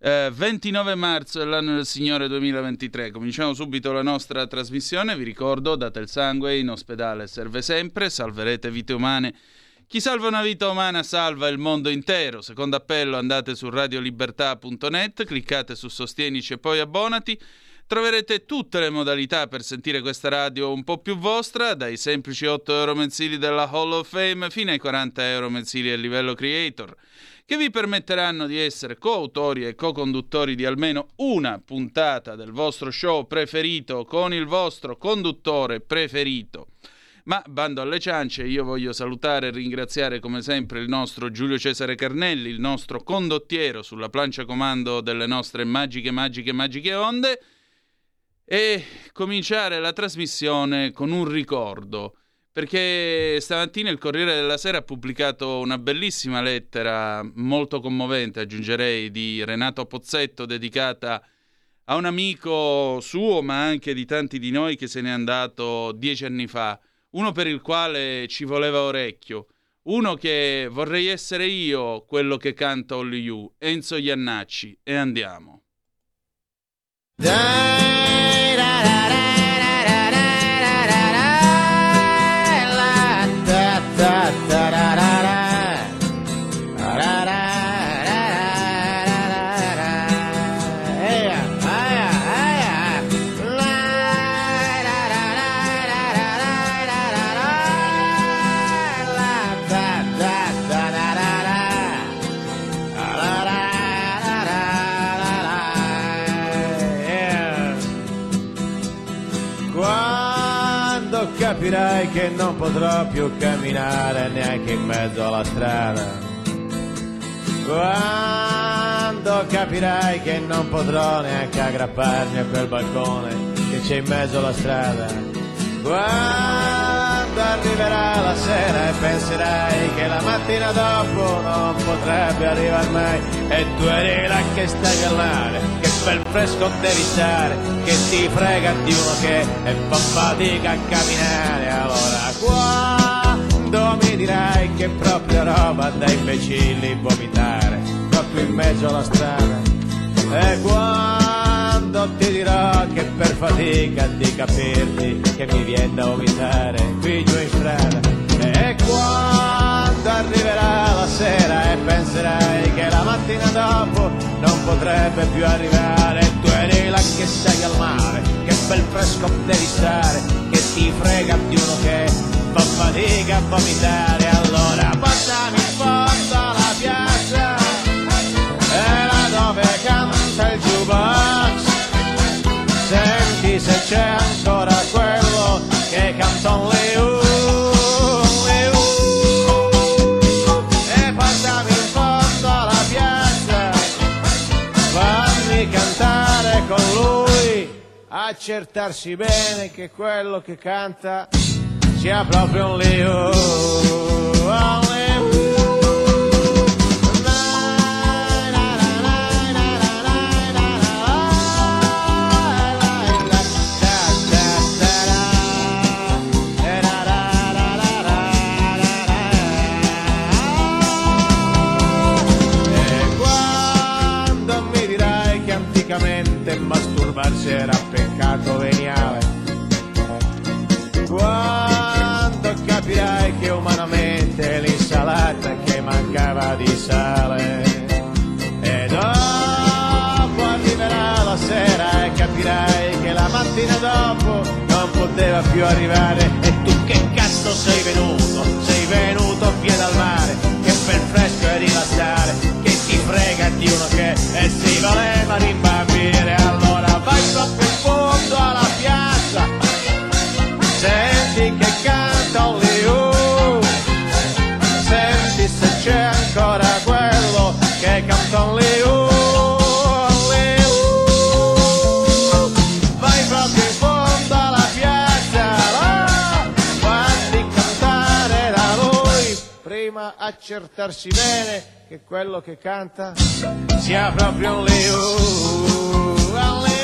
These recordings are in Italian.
eh, 29 marzo dell'anno del Signore 2023. Cominciamo subito la nostra trasmissione. Vi ricordo, date il sangue, in ospedale serve sempre, salverete vite umane. Chi salva una vita umana salva il mondo intero. Secondo appello andate su radiolibertà.net, cliccate su Sostienici e poi abbonati. Troverete tutte le modalità per sentire questa radio un po' più vostra, dai semplici 8 euro mensili della Hall of Fame fino ai 40 euro mensili a livello creator che vi permetteranno di essere coautori e co-conduttori di almeno una puntata del vostro show preferito con il vostro conduttore preferito. Ma bando alle ciance, io voglio salutare e ringraziare come sempre il nostro Giulio Cesare Carnelli, il nostro condottiero sulla plancia comando delle nostre magiche, magiche, magiche onde e cominciare la trasmissione con un ricordo perché stamattina il Corriere della Sera ha pubblicato una bellissima lettera, molto commovente, aggiungerei, di Renato Pozzetto, dedicata a un amico suo, ma anche di tanti di noi che se n'è andato dieci anni fa, uno per il quale ci voleva orecchio, uno che vorrei essere io, quello che canta Only You, Enzo Iannacci, e andiamo. Dai, potrò più camminare neanche in mezzo alla strada. Quando capirai che non potrò neanche aggrapparmi a quel balcone che c'è in mezzo alla strada. Quando arriverà la sera e penserai che la mattina dopo non potrebbe arrivare mai e tu eri là che stai a che bel fresco devi stare, che ti frega di uno che e fa fatica a camminare. Allora quando mi dirai che proprio roba da imbecilli vomitare, proprio in mezzo alla strada, e quando ti dirò che per fatica di capirti che mi viene da vomitare qui giù in strada, e quando arriverà la sera e penserai che la mattina dopo non potrebbe più arrivare, tu eri là che sei al mare, che bel fresco devi stare, che ti frega di uno che fa fatica a vomitare, allora passami in fondo alla piazza, è là dove canta il jukebox, senti se c'è ancora accertarsi bene che quello che canta sia proprio un Leo. Un Leo. Peccato veniale. Quando capirai che umanamente l'insalata che mancava di sale. E dopo arriverà la sera e capirai che la mattina dopo non poteva più arrivare. E tu che cazzo sei venuto? Sei venuto via dal mare, che per fresco e rilassare, che ti frega di uno che e si voleva rimbambire allora vai proprio in fondo alla piazza. Senti che canta un liu senti se c'è ancora quello che canta un liu accertarsi bene che quello che canta sia proprio un Leo. Un Leo.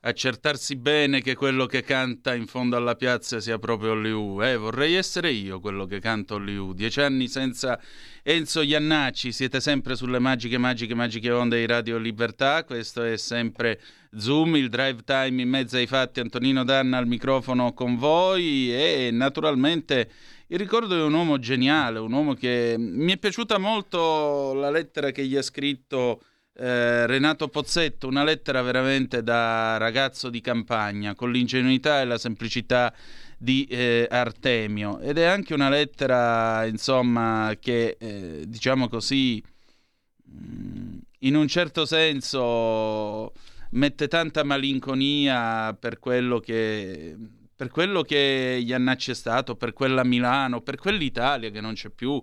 Accertarsi bene che quello che canta in fondo alla piazza sia proprio Liu. Eh, vorrei essere io quello che canto Liu. Dieci anni senza Enzo Iannacci, siete sempre sulle magiche, magiche, magiche onde di Radio Libertà. Questo è sempre Zoom, il drive time in mezzo ai fatti. Antonino Danna al microfono con voi e naturalmente il ricordo è un uomo geniale, un uomo che mi è piaciuta molto la lettera che gli ha scritto eh, Renato Pozzetto, una lettera veramente da ragazzo di campagna, con l'ingenuità e la semplicità di eh, Artemio. Ed è anche una lettera, insomma, che, eh, diciamo così, mm, in un certo senso mette tanta malinconia per quello che per quello che Iannacci è stato, per quella Milano, per quell'Italia che non c'è più,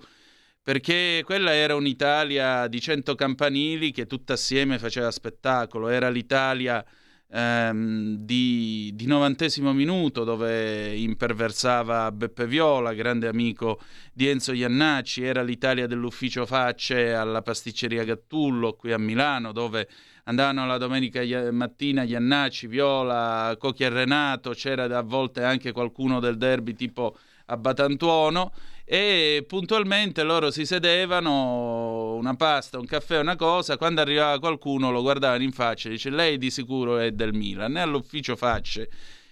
perché quella era un'Italia di cento campanili che tutta assieme faceva spettacolo, era l'Italia ehm, di, di novantesimo minuto dove imperversava Beppe Viola, grande amico di Enzo Iannacci, era l'Italia dell'ufficio Facce alla pasticceria Gattullo qui a Milano dove andavano la domenica mattina Iannacci, Viola, Cocchi e Renato, c'era a volte anche qualcuno del derby tipo a Batantuono e puntualmente loro si sedevano, una pasta, un caffè, una cosa, quando arrivava qualcuno lo guardavano in faccia e dice lei di sicuro è del Milan, è all'ufficio facce,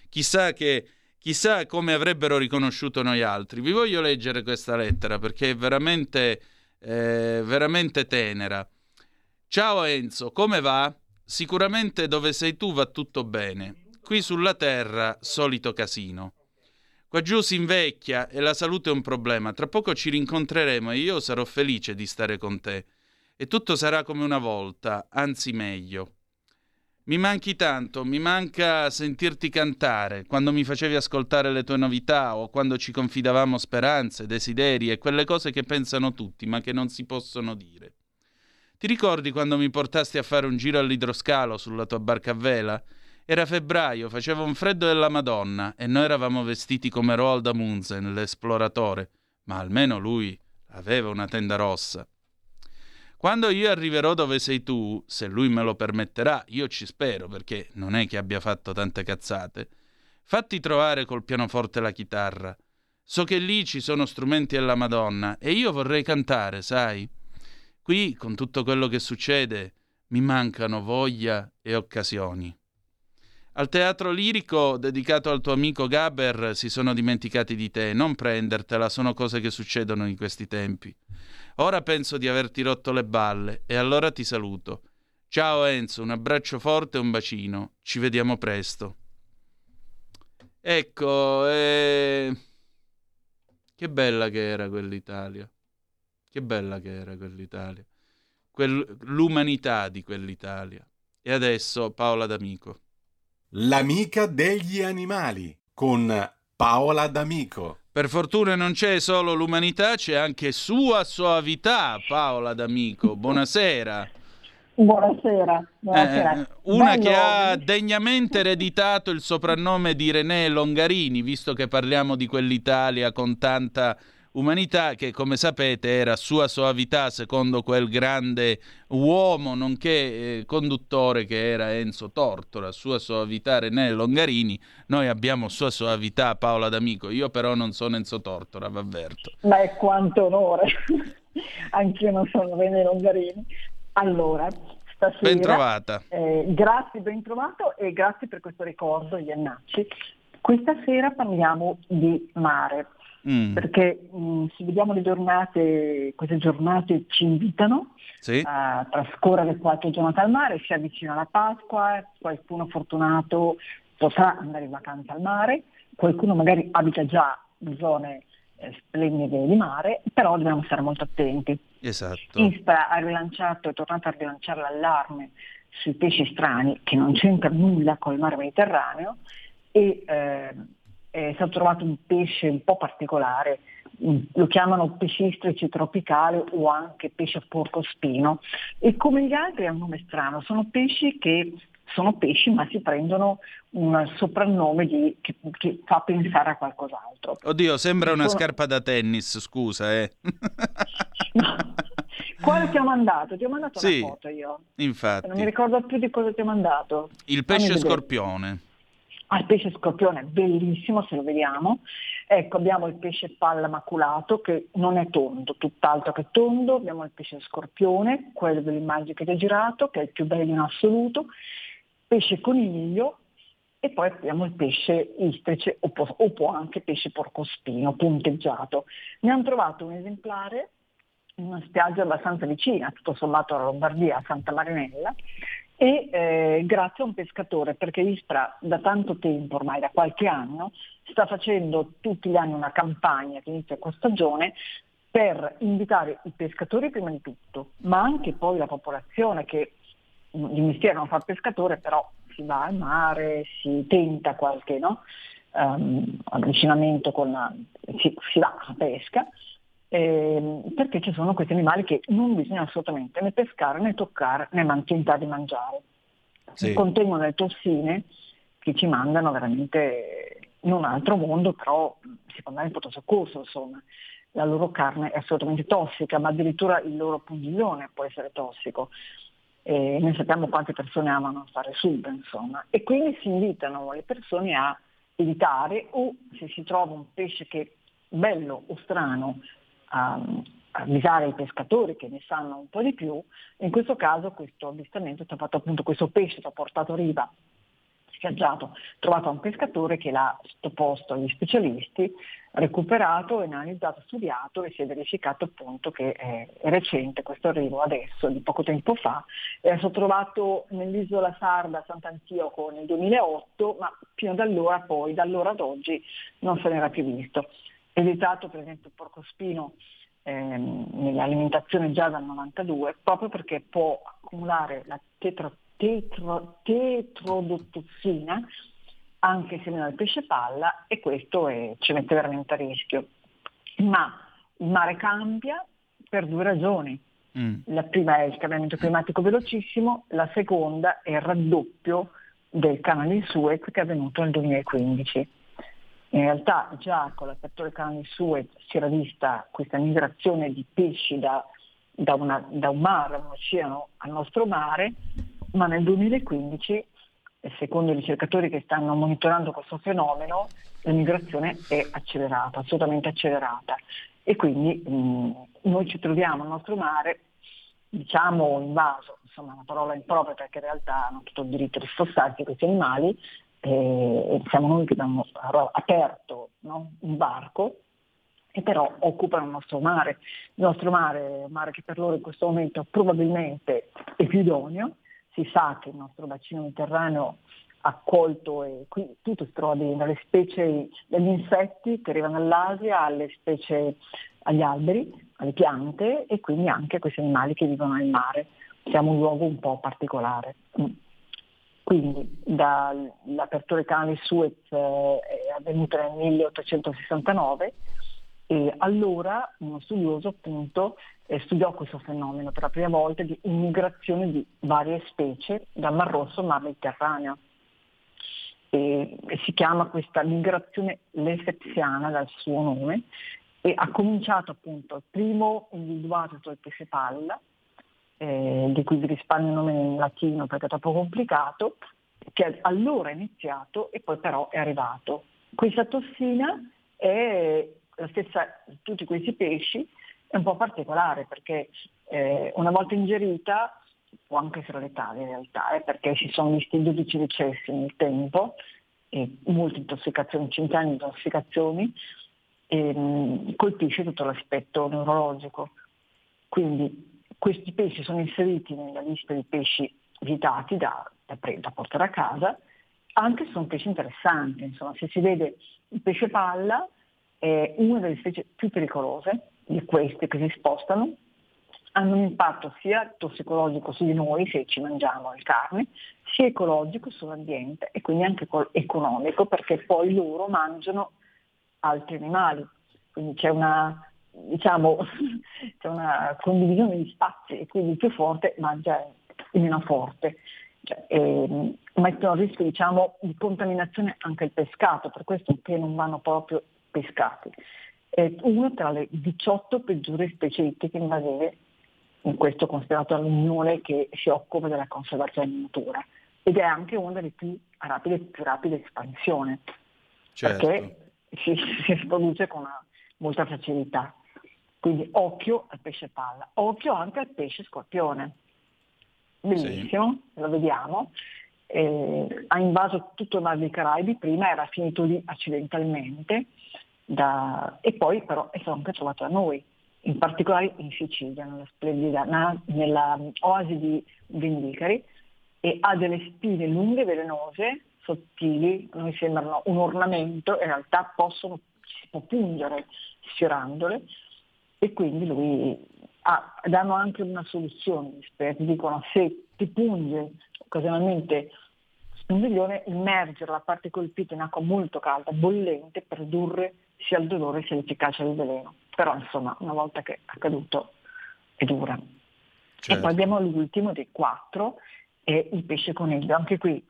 chissà che... Chissà come avrebbero riconosciuto noi altri. Vi voglio leggere questa lettera perché è veramente, eh, veramente tenera. Ciao Enzo, come va? Sicuramente dove sei tu va tutto bene. Qui sulla terra, solito casino. Qua giù si invecchia e la salute è un problema. Tra poco ci rincontreremo e io sarò felice di stare con te. E tutto sarà come una volta, anzi meglio. Mi manchi tanto, mi manca sentirti cantare, quando mi facevi ascoltare le tue novità o quando ci confidavamo speranze, desideri e quelle cose che pensano tutti ma che non si possono dire. Ti ricordi quando mi portasti a fare un giro all'idroscalo sulla tua barca a vela? Era febbraio, faceva un freddo della Madonna e noi eravamo vestiti come Roald Amundsen, l'esploratore, ma almeno lui aveva una tenda rossa. Quando io arriverò dove sei tu, se lui me lo permetterà, io ci spero perché non è che abbia fatto tante cazzate, fatti trovare col pianoforte la chitarra. So che lì ci sono strumenti alla Madonna e io vorrei cantare, sai? Qui, con tutto quello che succede, mi mancano voglia e occasioni. Al teatro lirico dedicato al tuo amico Gaber si sono dimenticati di te, non prendertela, sono cose che succedono in questi tempi. Ora penso di averti rotto le balle e allora ti saluto. Ciao Enzo, un abbraccio forte e un bacino. Ci vediamo presto. Ecco, eh... che bella che era quell'Italia. Che bella che era quell'Italia. Quell... L'umanità di quell'Italia. E adesso Paola D'Amico. L'amica degli animali con Paola D'Amico. Per fortuna non c'è solo l'umanità, c'è anche sua soavità, Paola D'Amico. Buonasera. Buonasera. buonasera. Eh, una Bello. che ha degnamente ereditato il soprannome di René Longarini, visto che parliamo di quell'Italia con tanta umanità che come sapete era sua soavità secondo quel grande uomo nonché eh, conduttore che era Enzo Tortora, sua soavità René Longarini, noi abbiamo sua soavità Paola D'Amico, io però non sono Enzo Tortora, vi avverto. Ma è quanto onore, anch'io non sono René Longarini. Allora, stasera... Ben trovata. Eh, grazie, ben trovato e grazie per questo ricordo, Iannacci. Questa sera parliamo di mare mm. perché mh, mm, se vediamo le giornate, queste giornate ci invitano sì. a trascorrere qualche giornata al mare, si avvicina la Pasqua, qualcuno fortunato potrà andare in vacanza al mare, qualcuno magari abita già in zone eh, splendide di mare, però dobbiamo stare molto attenti. Esatto. ISPRA ha rilanciato, è tornato a rilanciare l'allarme sui pesci strani, che non c'entra nulla con il mare Mediterraneo, e eh, è stato trovato un pesce un po' particolare, lo chiamano pesci istrici tropicali o anche pesce a porcospino e come gli altri ha un nome strano, sono pesci che sono pesci ma si prendono un soprannome di, che, che, fa pensare a qualcos'altro. Oddio, sembra una sono... scarpa da tennis, scusa. Eh. Quale ti ho mandato? Ti ho mandato sì, una foto io. Infatti. Non mi ricordo più di cosa ti ho mandato. Il pesce scorpione. Il pesce scorpione, bellissimo se lo vediamo. Ecco, abbiamo il pesce palla maculato che non è tondo, tutt'altro che tondo, abbiamo il pesce scorpione, quello dell'immagine che ti ho girato, che è il più bello in assoluto, pesce coniglio e poi abbiamo il pesce istrice o, po- o può anche pesce porcospino punteggiato. Ne hanno trovato un esemplare in una spiaggia abbastanza vicina, tutto sommato alla Lombardia, a Santa Marinella, e eh, grazie a un pescatore, perché Ispra da tanto tempo, ormai da qualche anno, sta facendo tutti gli anni una campagna che inizia questa stagione per invitare i pescatori prima di tutto, ma anche poi la popolazione che di mestiere non fa pescatore, però si va al mare, si tenta qualche no? um, avvicinamento con la, si, si va a pesca eh, perché ci sono questi animali che non bisogna assolutamente né pescare né toccare né man- tentare di mangiare. Sì. Contengono le tossine che ci mandano veramente in un altro mondo, però secondo me in pronto soccorso, insomma. La loro carne è assolutamente tossica, ma addirittura il loro pungiglione può essere tossico. E noi sappiamo quante persone amano fare sub, insomma. E quindi si invitano le persone a evitare o se si trova un pesce che è bello o strano a, avvisare i pescatori che ne sanno un po' di più, in questo caso questo avvistamento è fatto appunto questo pesce ha portato riva schiaggiato, trovato un pescatore che l'ha sottoposto agli specialisti, recuperato, analizzato, studiato e si è verificato appunto che è recente questo arrivo adesso, di poco tempo fa, è stato trovato nell'isola sarda Sant'Antioco nel 2008, ma fino da allora poi, da allora ad oggi, non se n'era più visto evitato per esempio il porcospino ehm, nell'alimentazione già dal 92 proprio perché può accumulare la tetro, tetro, tetrodotossina anche se meno del pesce palla e questo è, ci mette veramente a rischio. Ma il mare cambia per due ragioni. Mm. La prima è il cambiamento climatico velocissimo, la seconda è il raddoppio del canale di Suez che è avvenuto nel 2015. In realtà già con l'apertura del canale Suez si era vista questa migrazione di pesci da, da, una, da un mare, un oceano al nostro mare, ma nel 2015, secondo i ricercatori che stanno monitorando questo fenomeno, la migrazione è accelerata, assolutamente accelerata. E quindi mh, noi ci troviamo al nostro mare, diciamo invaso, insomma una parola impropria perché in realtà hanno tutto il diritto di spostarsi questi animali, eh, siamo noi che abbiamo aperto no? un barco e però occupano il nostro mare. Il nostro mare mare che per loro in questo momento probabilmente è più idoneo, si sa che il nostro bacino mediterraneo ha accolto e qui tutto si trova dalle specie degli insetti che arrivano dall'Asia alle specie agli alberi, alle piante e quindi anche a questi animali che vivono nel mare. Siamo un luogo un po' particolare. Quindi dall'apertura del canale Suez eh, è avvenuta nel 1869 e allora uno studioso appunto eh, studiò questo fenomeno per la prima volta di immigrazione di varie specie dal Mar Rosso al Mar Mediterraneo. E, e si chiama questa migrazione lesepsiana dal suo nome e ha cominciato appunto il primo individuato il pesce palla eh, di cui vi risparmio il nome in latino perché è troppo complicato, che allora è iniziato e poi però è arrivato. Questa tossina è la stessa di tutti questi pesci, è un po' particolare perché eh, una volta ingerita può anche essere letale in realtà, eh, perché si sono visti 12 decessi nel tempo, e molte intossicazioni, centinaia di intossicazioni, e mh, mm, colpisce tutto l'aspetto neurologico. Quindi questi pesci sono inseriti nella lista dei pesci vietati da, da, da portare a casa, anche se sono pesci interessanti, insomma, se si vede il pesce palla è una delle specie più pericolose di queste che si spostano, hanno un impatto sia tossicologico su di noi se ci mangiamo le carni, sia ecologico sull'ambiente e quindi anche economico perché poi loro mangiano altri animali. Quindi c'è una, diciamo, c'è una condivisione di spazi e quindi il più forte mangia il meno forte. Cioè, eh, mettono a rischio diciamo, di contaminazione anche il pescato, per questo che non vanno proprio pescati. È una tra le 18 peggiori specie ittiche invasive, in questo considerato dall'Unione che si occupa della conservazione in natura, ed è anche una delle più rapide, più rapide espansione, certo. perché si, si riproduce con una, molta facilità. Quindi occhio al pesce palla, occhio anche al pesce scorpione. Bellissimo, sì. lo vediamo. Eh, ha invaso tutto il Mar dei Caraibi, prima era finito lì accidentalmente da, e poi però è stato anche trovato da noi, in particolare in Sicilia, nella splendida nella oasi di Vendicari e ha delle spine lunghe, velenose, sottili, a noi sembrano un ornamento, in realtà possono, si può pungere sfiorandole e quindi lui ha, danno anche una soluzione, gli esperti dicono se ti punge occasionalmente un milione, immergere la parte colpita in acqua molto calda, bollente, per ridurre sia il dolore sia l'efficacia del veleno. Però insomma una volta che è accaduto è dura. Certo. E poi abbiamo l'ultimo dei quattro, è il pesce coniglio. Anche qui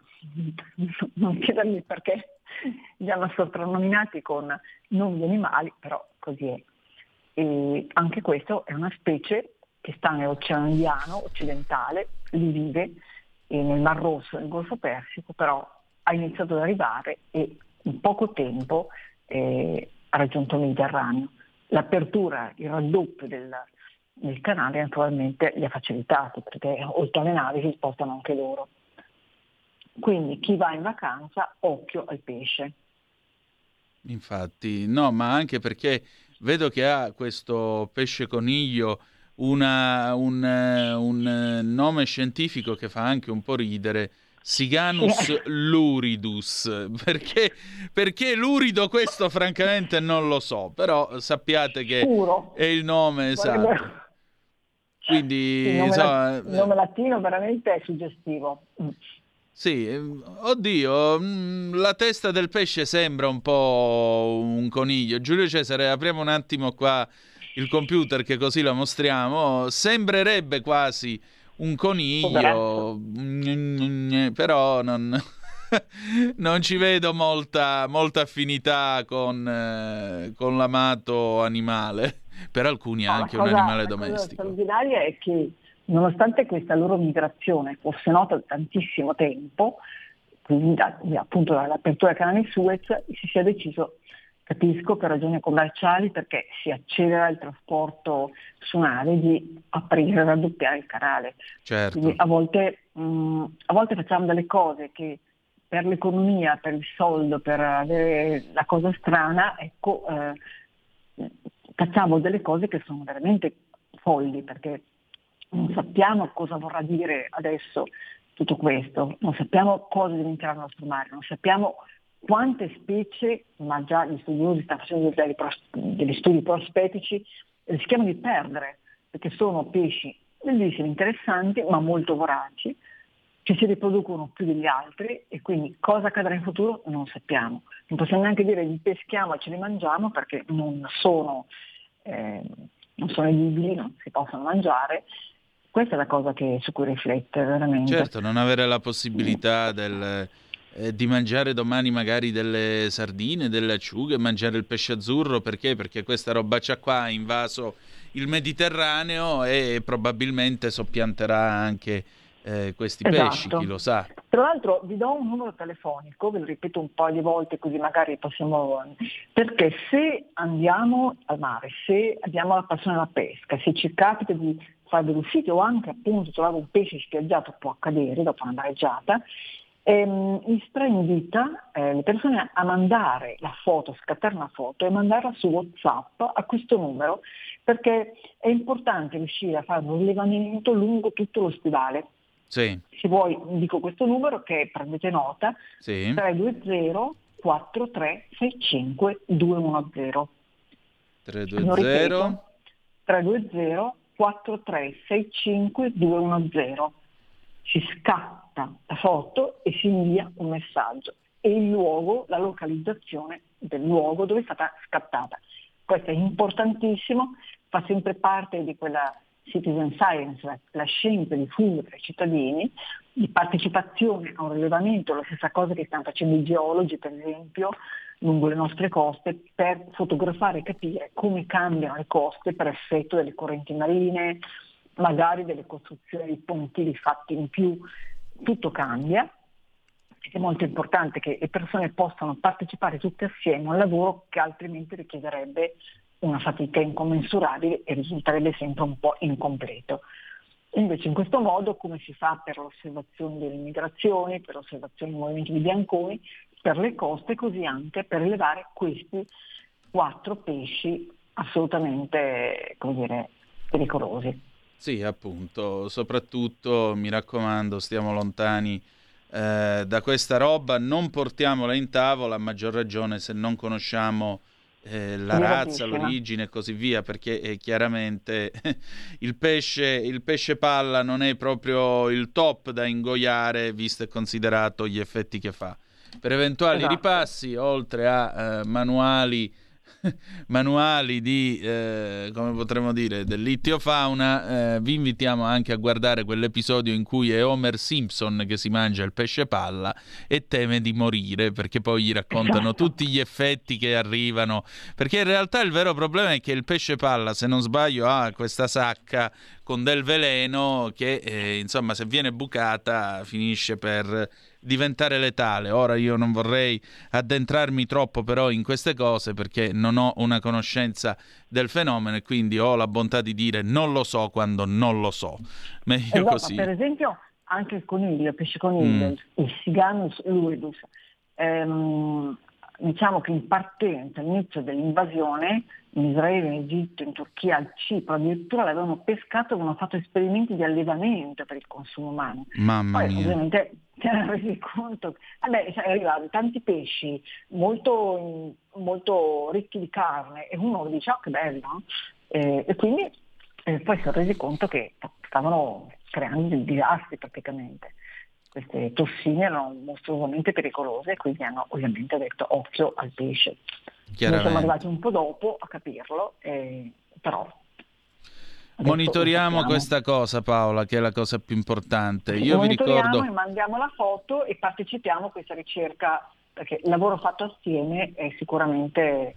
non chiedermi perché li hanno soprannominati con nomi di animali, però così è. E anche questo è una specie che sta nell'Oceano Indiano occidentale, lì vive nel Mar Rosso, nel Golfo Persico, però ha iniziato ad arrivare e in poco tempo eh, ha raggiunto il Mediterraneo. L'apertura, il raddoppio del, del canale naturalmente li ha facilitati perché oltre alle navi si spostano anche loro. Quindi chi va in vacanza, occhio al pesce. Infatti, no, ma anche perché vedo che ha questo pesce coniglio una, un, un, nome scientifico che fa anche un po' ridere. Siganus luridus, perché, perché lurido questo francamente non lo so, però sappiate che Puro. è il nome esatto. Quindi, il, nome, so, la, il nome latino veramente è suggestivo. Sì, oddio, mm, la testa del pesce sembra un po' un coniglio. Giulio Cesare, apriamo un attimo qua il computer che così la mostriamo. Sembrerebbe quasi un coniglio, mm, però non, non ci vedo molta, molta affinità con, eh, con, l'amato animale. Per alcuni no, anche cosa, un animale domestico. La cosa straordinaria è che nonostante questa loro migrazione fosse nota da tantissimo tempo, quindi da, appunto dall'apertura del canale Suez, si sia deciso, capisco per ragioni commerciali, perché si accelera il trasporto su nave di aprire e raddoppiare il canale. Certo. Quindi a volte, mh, a volte facciamo delle cose che per l'economia, per il soldo, per avere la cosa strana, ecco, eh, facciamo delle cose che sono veramente folli, perché non sappiamo cosa vorrà dire adesso tutto questo, non sappiamo cosa diventerà il nostro mare, non sappiamo quante specie, ma già gli studiosi stanno facendo degli, degli studi prospettici, rischiamo di perdere, perché sono pesci bellissimi, interessanti, ma molto voraci, che si riproducono più degli altri e quindi cosa accadrà in futuro non sappiamo. Non possiamo neanche dire li peschiamo e ce li mangiamo perché non sono, eh, non sono edibili, non si possono mangiare questa è la cosa che, su cui riflettere veramente. Certo, non avere la possibilità del, eh, di mangiare domani magari delle sardine, delle acciughe, mangiare il pesce azzurro, perché? Perché questa roba c'ha qua ha invaso il Mediterraneo e probabilmente soppianterà anche eh, questi esatto. pesci, chi lo sa. Tra l'altro vi do un numero telefonico, ve lo ripeto un po' di volte così magari possiamo... perché se andiamo al mare, se abbiamo la passione della pesca, se ci capita di fare delle uscite o anche appunto trovare un pesce spiaggiato può accadere dopo una mareggiata, ehm, mi invita eh, le persone a mandare la foto, scattare una foto e mandarla su WhatsApp a questo numero perché è importante riuscire a fare un rilevamento lungo tutto lo stivale. Sì. Se vuoi dico questo numero che prendete nota, sì. 320 4365 210. 320 320 4365 210 si scatta la foto e si invia un messaggio e il luogo, la localizzazione del luogo dove è stata scattata. Questo è importantissimo, fa sempre parte di quella citizen science, la, la scienza diffusa ai cittadini, di partecipazione a un rilevamento, la stessa cosa che stanno facendo i geologi per esempio lungo le nostre coste per fotografare e capire come cambiano le coste per effetto delle correnti marine, magari delle costruzioni di ponti fatti in più, tutto cambia. È molto importante che le persone possano partecipare tutte assieme a un lavoro che altrimenti richiederebbe una fatica incommensurabile e risulterebbe sempre un po' incompleto. Invece in questo modo, come si fa per l'osservazione delle migrazioni, per l'osservazione dei movimenti di bianconi, per le coste, così anche per rilevare questi quattro pesci assolutamente dire, pericolosi. Sì, appunto, soprattutto mi raccomando, stiamo lontani eh, da questa roba, non portiamola in tavola, a maggior ragione se non conosciamo eh, la razza, l'origine e così via, perché eh, chiaramente il pesce, il pesce palla non è proprio il top da ingoiare, visto e considerato gli effetti che fa. Per eventuali esatto. ripassi, oltre a eh, manuali manuali di, eh, come potremmo dire, dell'itiofauna, eh, vi invitiamo anche a guardare quell'episodio in cui è Homer Simpson che si mangia il pesce palla e teme di morire perché poi gli raccontano esatto. tutti gli effetti che arrivano. Perché in realtà il vero problema è che il pesce palla, se non sbaglio, ha questa sacca con del veleno che, eh, insomma, se viene bucata finisce per diventare letale. Ora io non vorrei addentrarmi troppo però in queste cose perché non ho una conoscenza del fenomeno e quindi ho la bontà di dire non lo so quando non lo so. Meglio esatto, così. Per esempio anche il coniglio, il pesce coniglio, mm. il Siganus luidus, ehm, diciamo che in partenza, all'inizio dell'invasione, in Israele, in Egitto, in Turchia, al Cipro, addirittura l'avevano pescato e avevano fatto esperimenti di allevamento per il consumo umano. Mamma Poi, mia. ovviamente ti rendi conto, vabbè, arrivano tanti pesci molto, molto, ricchi di carne e uno dice oh che bello, eh, e quindi eh, poi si è resi conto che stavano creando dei disastri praticamente queste tossine erano mostruosamente pericolose e quindi hanno ovviamente detto occhio al pesce. Noi siamo arrivati un po' dopo a capirlo, eh, però Monitoriamo questa cosa Paola, che è la cosa più importante. Io vi ricordo... mandiamo la foto e partecipiamo a questa ricerca, perché il lavoro fatto assieme è sicuramente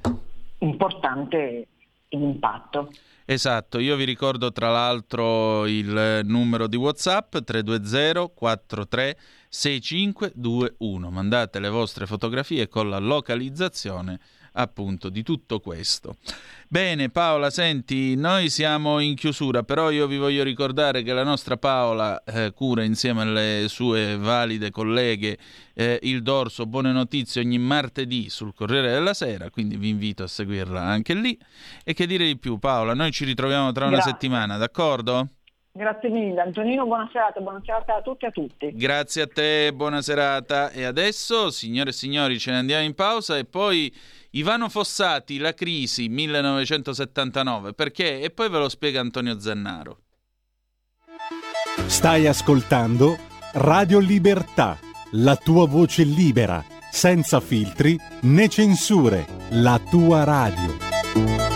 importante in impatto. Esatto, io vi ricordo tra l'altro il numero di WhatsApp 320 43 6521. Mandate le vostre fotografie con la localizzazione appunto di tutto questo. Bene Paola, senti, noi siamo in chiusura, però io vi voglio ricordare che la nostra Paola eh, cura insieme alle sue valide colleghe eh, il dorso Buone Notizie ogni martedì sul Corriere della Sera, quindi vi invito a seguirla anche lì. E che dire di più Paola, noi ci ritroviamo tra Grazie. una settimana, d'accordo? Grazie mille Antonino, buona serata, buona serata a tutti e a tutti. Grazie a te, buona serata. E adesso, signore e signori, ce ne andiamo in pausa e poi Ivano Fossati, La crisi 1979, perché? E poi ve lo spiega Antonio Zannaro. Stai ascoltando Radio Libertà, la tua voce libera, senza filtri né censure, la tua radio.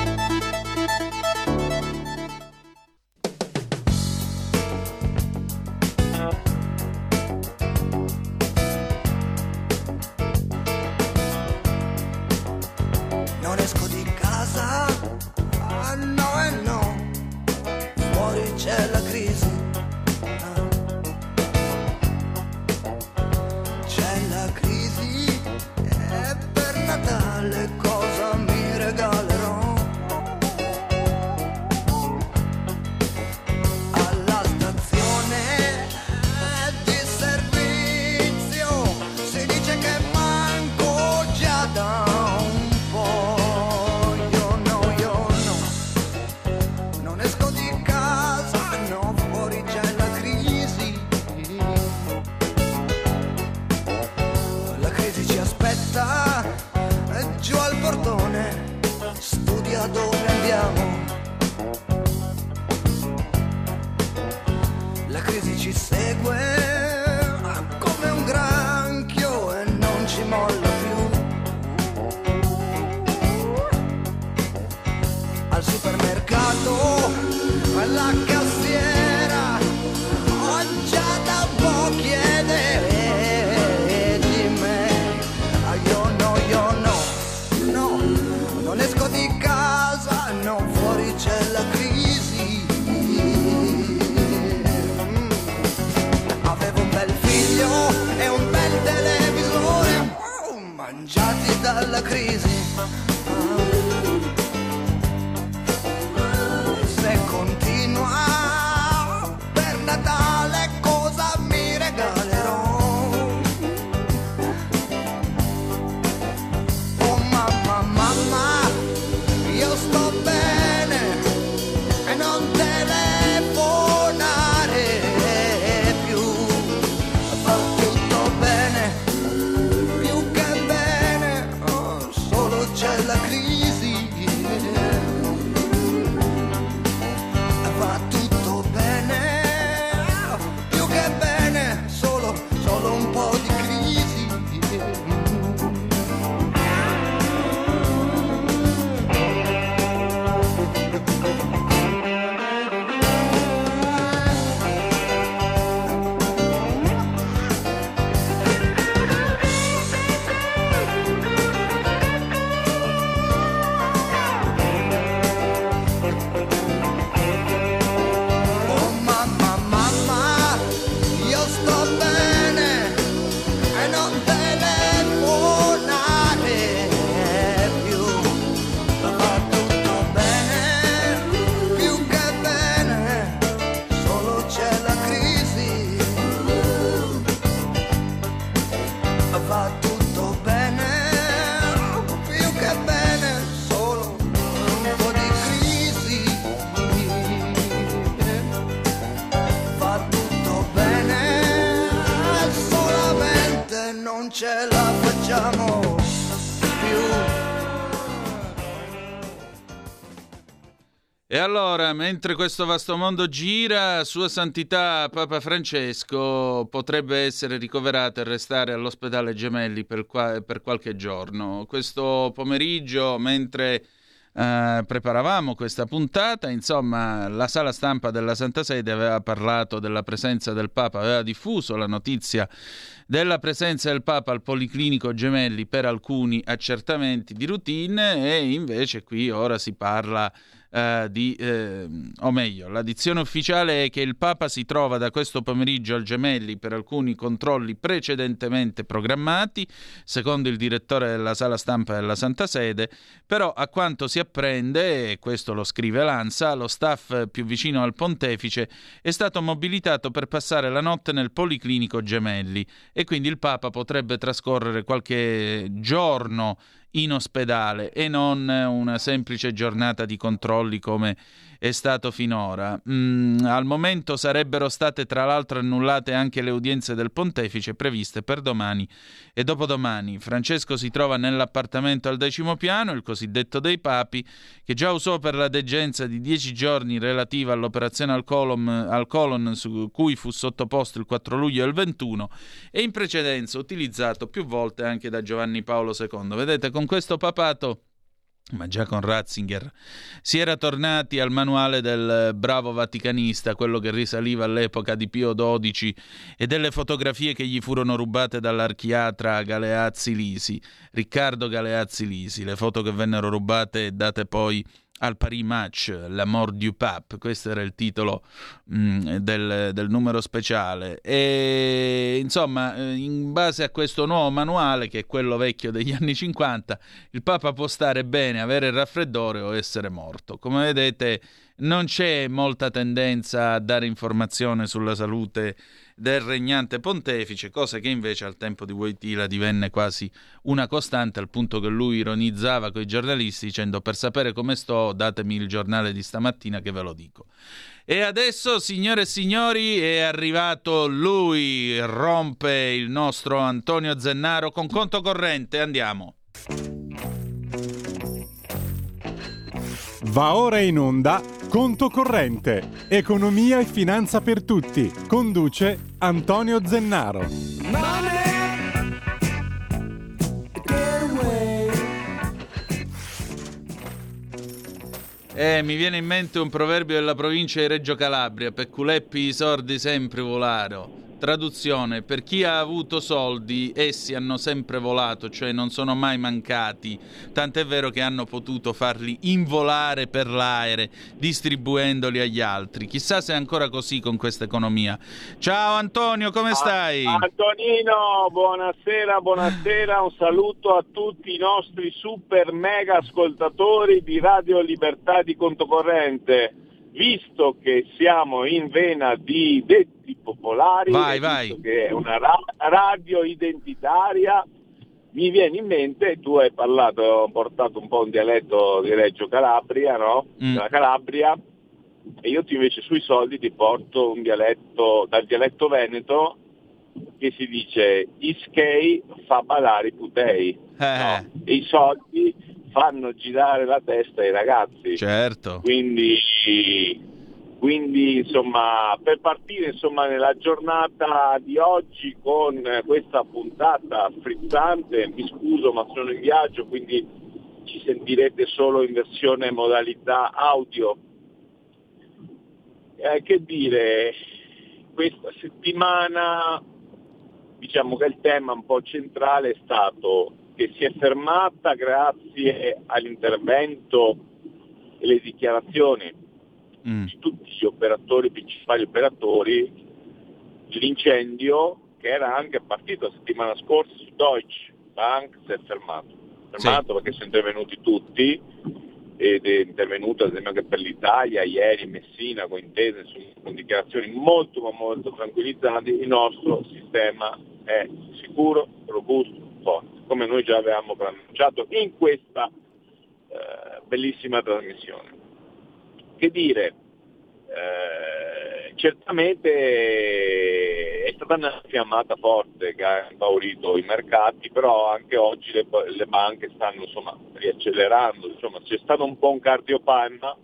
Dalla mentre questo vasto mondo gira, Sua Santità Papa Francesco potrebbe essere ricoverato e restare all'ospedale Gemelli per, qua- per qualche giorno. Questo pomeriggio, mentre eh, preparavamo questa puntata, insomma, la sala stampa della Santa Sede aveva parlato della presenza del Papa, aveva diffuso la notizia della presenza del Papa al Policlinico Gemelli per alcuni accertamenti di routine e invece qui ora si parla eh, di, eh, o meglio, la dizione ufficiale è che il Papa si trova da questo pomeriggio al Gemelli per alcuni controlli precedentemente programmati, secondo il direttore della sala stampa della Santa Sede, però a quanto si apprende, e questo lo scrive Lanza, lo staff più vicino al pontefice è stato mobilitato per passare la notte nel Policlinico Gemelli e quindi il Papa potrebbe trascorrere qualche giorno in ospedale e non una semplice giornata di controlli come è stato finora. Mm, al momento sarebbero state tra l'altro annullate anche le udienze del pontefice previste per domani e dopodomani. Francesco si trova nell'appartamento al decimo piano, il cosiddetto dei papi, che già usò per la degenza di dieci giorni relativa all'operazione al colon, al colon su cui fu sottoposto il 4 luglio del 21 e in precedenza utilizzato più volte anche da Giovanni Paolo II. Vedete, con questo papato ma già con Ratzinger, si era tornati al manuale del bravo vaticanista, quello che risaliva all'epoca di Pio XII, e delle fotografie che gli furono rubate dall'archiatra Galeazzi Lisi, Riccardo Galeazzi Lisi, le foto che vennero rubate e date poi al Paris Match, La mort du pape, questo era il titolo mh, del, del, numero speciale. E insomma, in base a questo nuovo manuale, che è quello vecchio degli anni 50, il Papa può stare bene, avere il raffreddore o essere morto. Come vedete, non c'è molta tendenza a dare informazione sulla salute del regnante pontefice, cosa che invece al tempo di Wojtyla divenne quasi una costante, al punto che lui ironizzava con i giornalisti dicendo per sapere come sto datemi il giornale di stamattina che ve lo dico. E adesso, signore e signori, è arrivato lui, rompe il nostro Antonio Zennaro con conto corrente, andiamo. Va ora in onda Conto Corrente, Economia e Finanza per Tutti. Conduce Antonio Zennaro. Eh, mi viene in mente un proverbio della provincia di Reggio Calabria, per culeppi i sordi sempre volaro. Traduzione, per chi ha avuto soldi, essi hanno sempre volato, cioè non sono mai mancati, tant'è vero che hanno potuto farli involare per l'aere, distribuendoli agli altri. Chissà se è ancora così con questa economia. Ciao Antonio, come stai? Antonino, buonasera, buonasera, un saluto a tutti i nostri super mega ascoltatori di Radio Libertà di Conto Corrente visto che siamo in vena di detti popolari, vai, vai. che è una ra- radio identitaria, mi viene in mente, tu hai parlato, hai portato un po' un dialetto di Reggio Calabria, no? Mm. Della Calabria, e io ti invece sui soldi ti porto un dialetto, dal dialetto veneto, che si dice iskei fa balare putei. Eh. No? E i soldi fanno girare la testa ai ragazzi. Certo. Quindi, quindi insomma, per partire insomma, nella giornata di oggi con questa puntata frizzante, mi scuso ma sono in viaggio, quindi ci sentirete solo in versione modalità audio. Eh, che dire, questa settimana diciamo che il tema un po' centrale è stato che si è fermata grazie all'intervento e alle dichiarazioni mm. di tutti gli operatori, principali operatori, l'incendio che era anche partito la settimana scorsa su Deutsche Bank si è fermato. Fermato sì. perché sono intervenuti tutti ed è intervenuto ad esempio anche per l'Italia ieri Messina con intese con dichiarazioni molto ma molto tranquillizzanti, il nostro sistema è sicuro, robusto, forte come noi già avevamo pronunciato in questa eh, bellissima trasmissione. Che dire, eh, certamente è stata una fiammata forte che ha impaurito i mercati, però anche oggi le, le banche stanno insomma, riaccelerando, insomma, c'è stato un po' un cardiopanna,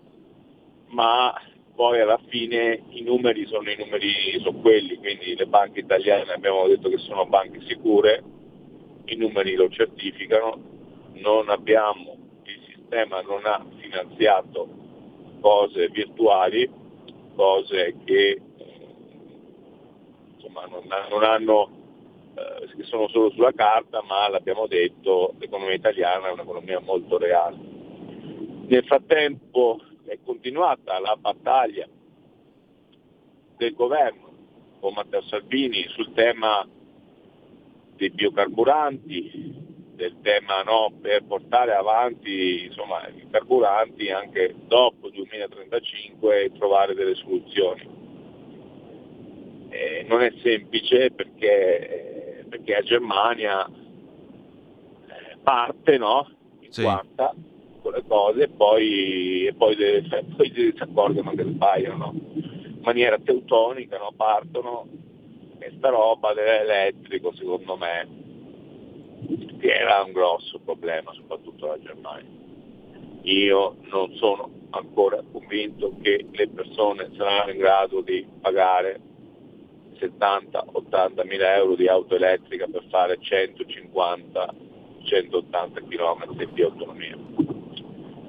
ma poi alla fine i numeri sono i numeri sono quelli, quindi le banche italiane abbiamo detto che sono banche sicure, i numeri lo certificano, non abbiamo, il sistema non ha finanziato cose virtuali, cose che insomma, non, non, hanno, eh, che sono solo sulla carta, ma l'abbiamo detto, l'economia italiana è un'economia molto reale. Nel frattempo è continuata la battaglia del governo con Matteo Salvini sul tema dei biocarburanti, del tema no, per portare avanti insomma, i carburanti anche dopo il 2035 e trovare delle soluzioni. Eh, non è semplice perché, perché a Germania eh, parte no, in sì. quarta con le cose e poi, e poi, deve, poi si accorgono che sbagliano in maniera teutonica, no? partono e sta roba dell'elettrico secondo me era un grosso problema soprattutto la Germania. Io non sono ancora convinto che le persone saranno in grado di pagare 70-80 mila euro di auto elettrica per fare 150-180 km di autonomia.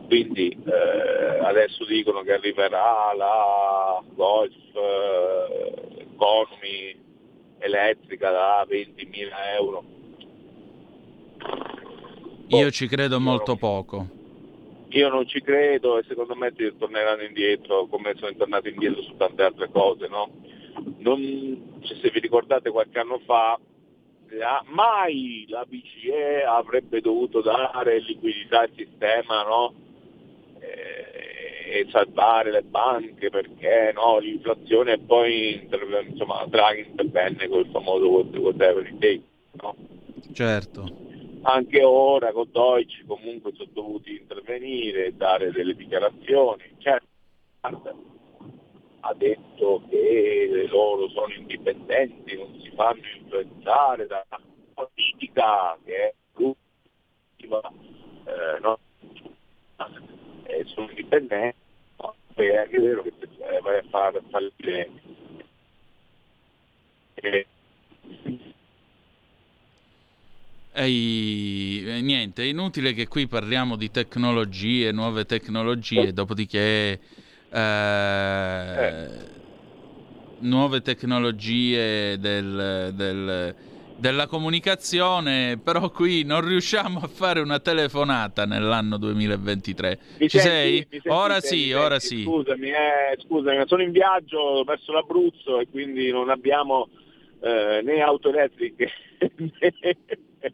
Quindi eh, adesso dicono che arriverà la Golf eh, Economy elettrica da 20.000 euro. Io oh, ci credo molto non, poco. Io non ci credo e secondo me torneranno indietro come sono tornati indietro su tante altre cose. No? Non, cioè, se vi ricordate qualche anno fa la, mai la BCE avrebbe dovuto dare liquidità al sistema no? eh, e salvare le banche perché no, l'inflazione e poi insomma, Draghi intervenne con il famoso whatever it takes. No? Certo. Anche ora con Deutsche comunque sono dovuti intervenire, dare delle dichiarazioni. Certo, ha detto che loro sono indipendenti, non si fanno influenzare dalla politica che è l'ultima. Eh, no? Eh, sono indipendenti, no? è anche vero che eh, vai a fare fallire eh, Ehi, niente, è inutile che qui parliamo di tecnologie, nuove tecnologie, dopodiché eh, eh. nuove tecnologie del, del, della comunicazione, però qui non riusciamo a fare una telefonata nell'anno 2023. Mi Ci senti, sei? ora sì, ora sì. Scusami, eh, scusami, sono in viaggio verso l'Abruzzo e quindi non abbiamo eh, né auto elettriche né,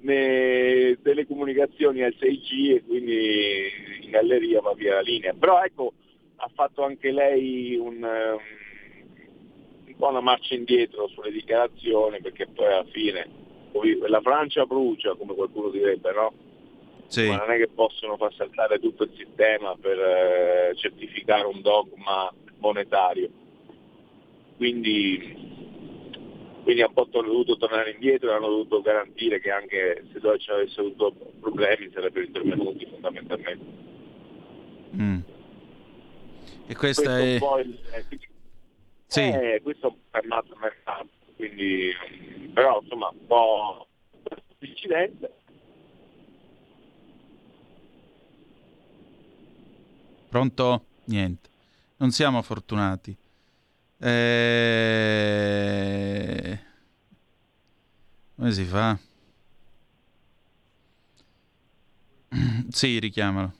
né telecomunicazioni al 6G e quindi in galleria va via la linea. Però ecco, ha fatto anche lei un, un po' una marcia indietro sulle dichiarazioni perché poi alla fine la Francia brucia, come qualcuno direbbe, no? Sì. Ma non è che possono far saltare tutto il sistema per eh, certificare un dogma monetario. Quindi quindi hanno dovuto tornare indietro e hanno dovuto garantire che anche se Deutsche avesse avuto problemi sarebbero intervenuti fondamentalmente. Mm. E questa questo è... Sì. eh, questo è un il mercato, quindi, però insomma un po' incidente. Pronto? Niente. Non siamo fortunati. Eh... Come si fa? sì, richiamalo.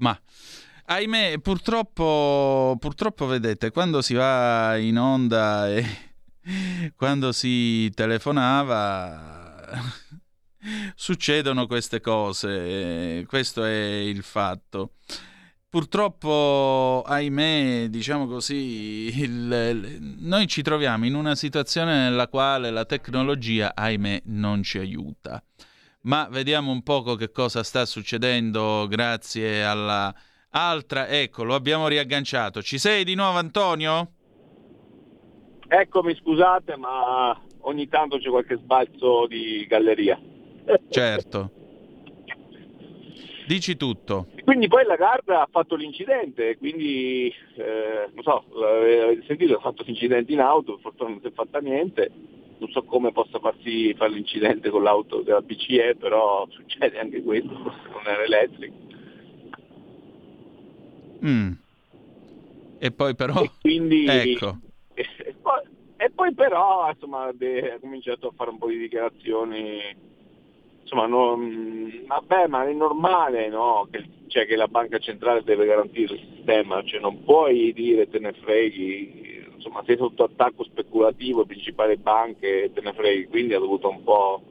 Ma ahimè, purtroppo, purtroppo vedete, quando si va in onda e quando si telefonava succedono queste cose, questo è il fatto. Purtroppo, ahimè, diciamo così, il, noi ci troviamo in una situazione nella quale la tecnologia, ahimè, non ci aiuta. Ma vediamo un poco che cosa sta succedendo grazie alla altra. Ecco, lo abbiamo riagganciato. Ci sei di nuovo, Antonio? Eccomi, scusate, ma ogni tanto c'è qualche sbalzo di galleria. Certo. Dici tutto. Quindi poi la Garda ha fatto l'incidente, quindi eh, non so, avete sentito, ha fatto l'incidente in auto, fortuna non si è fatta niente, non so come possa farsi fare l'incidente con l'auto della BCE, però succede anche questo, non era elettrico. Mm. E poi però... E quindi... Ecco. E, e, poi, e poi però insomma, ha cominciato a fare un po' di dichiarazioni insomma, non, vabbè, ma è normale no? che, cioè, che, la banca centrale deve garantire il sistema, cioè, non puoi dire te ne freghi, insomma, sei sotto attacco speculativo, principali banche te ne freghi, quindi ha dovuto un po'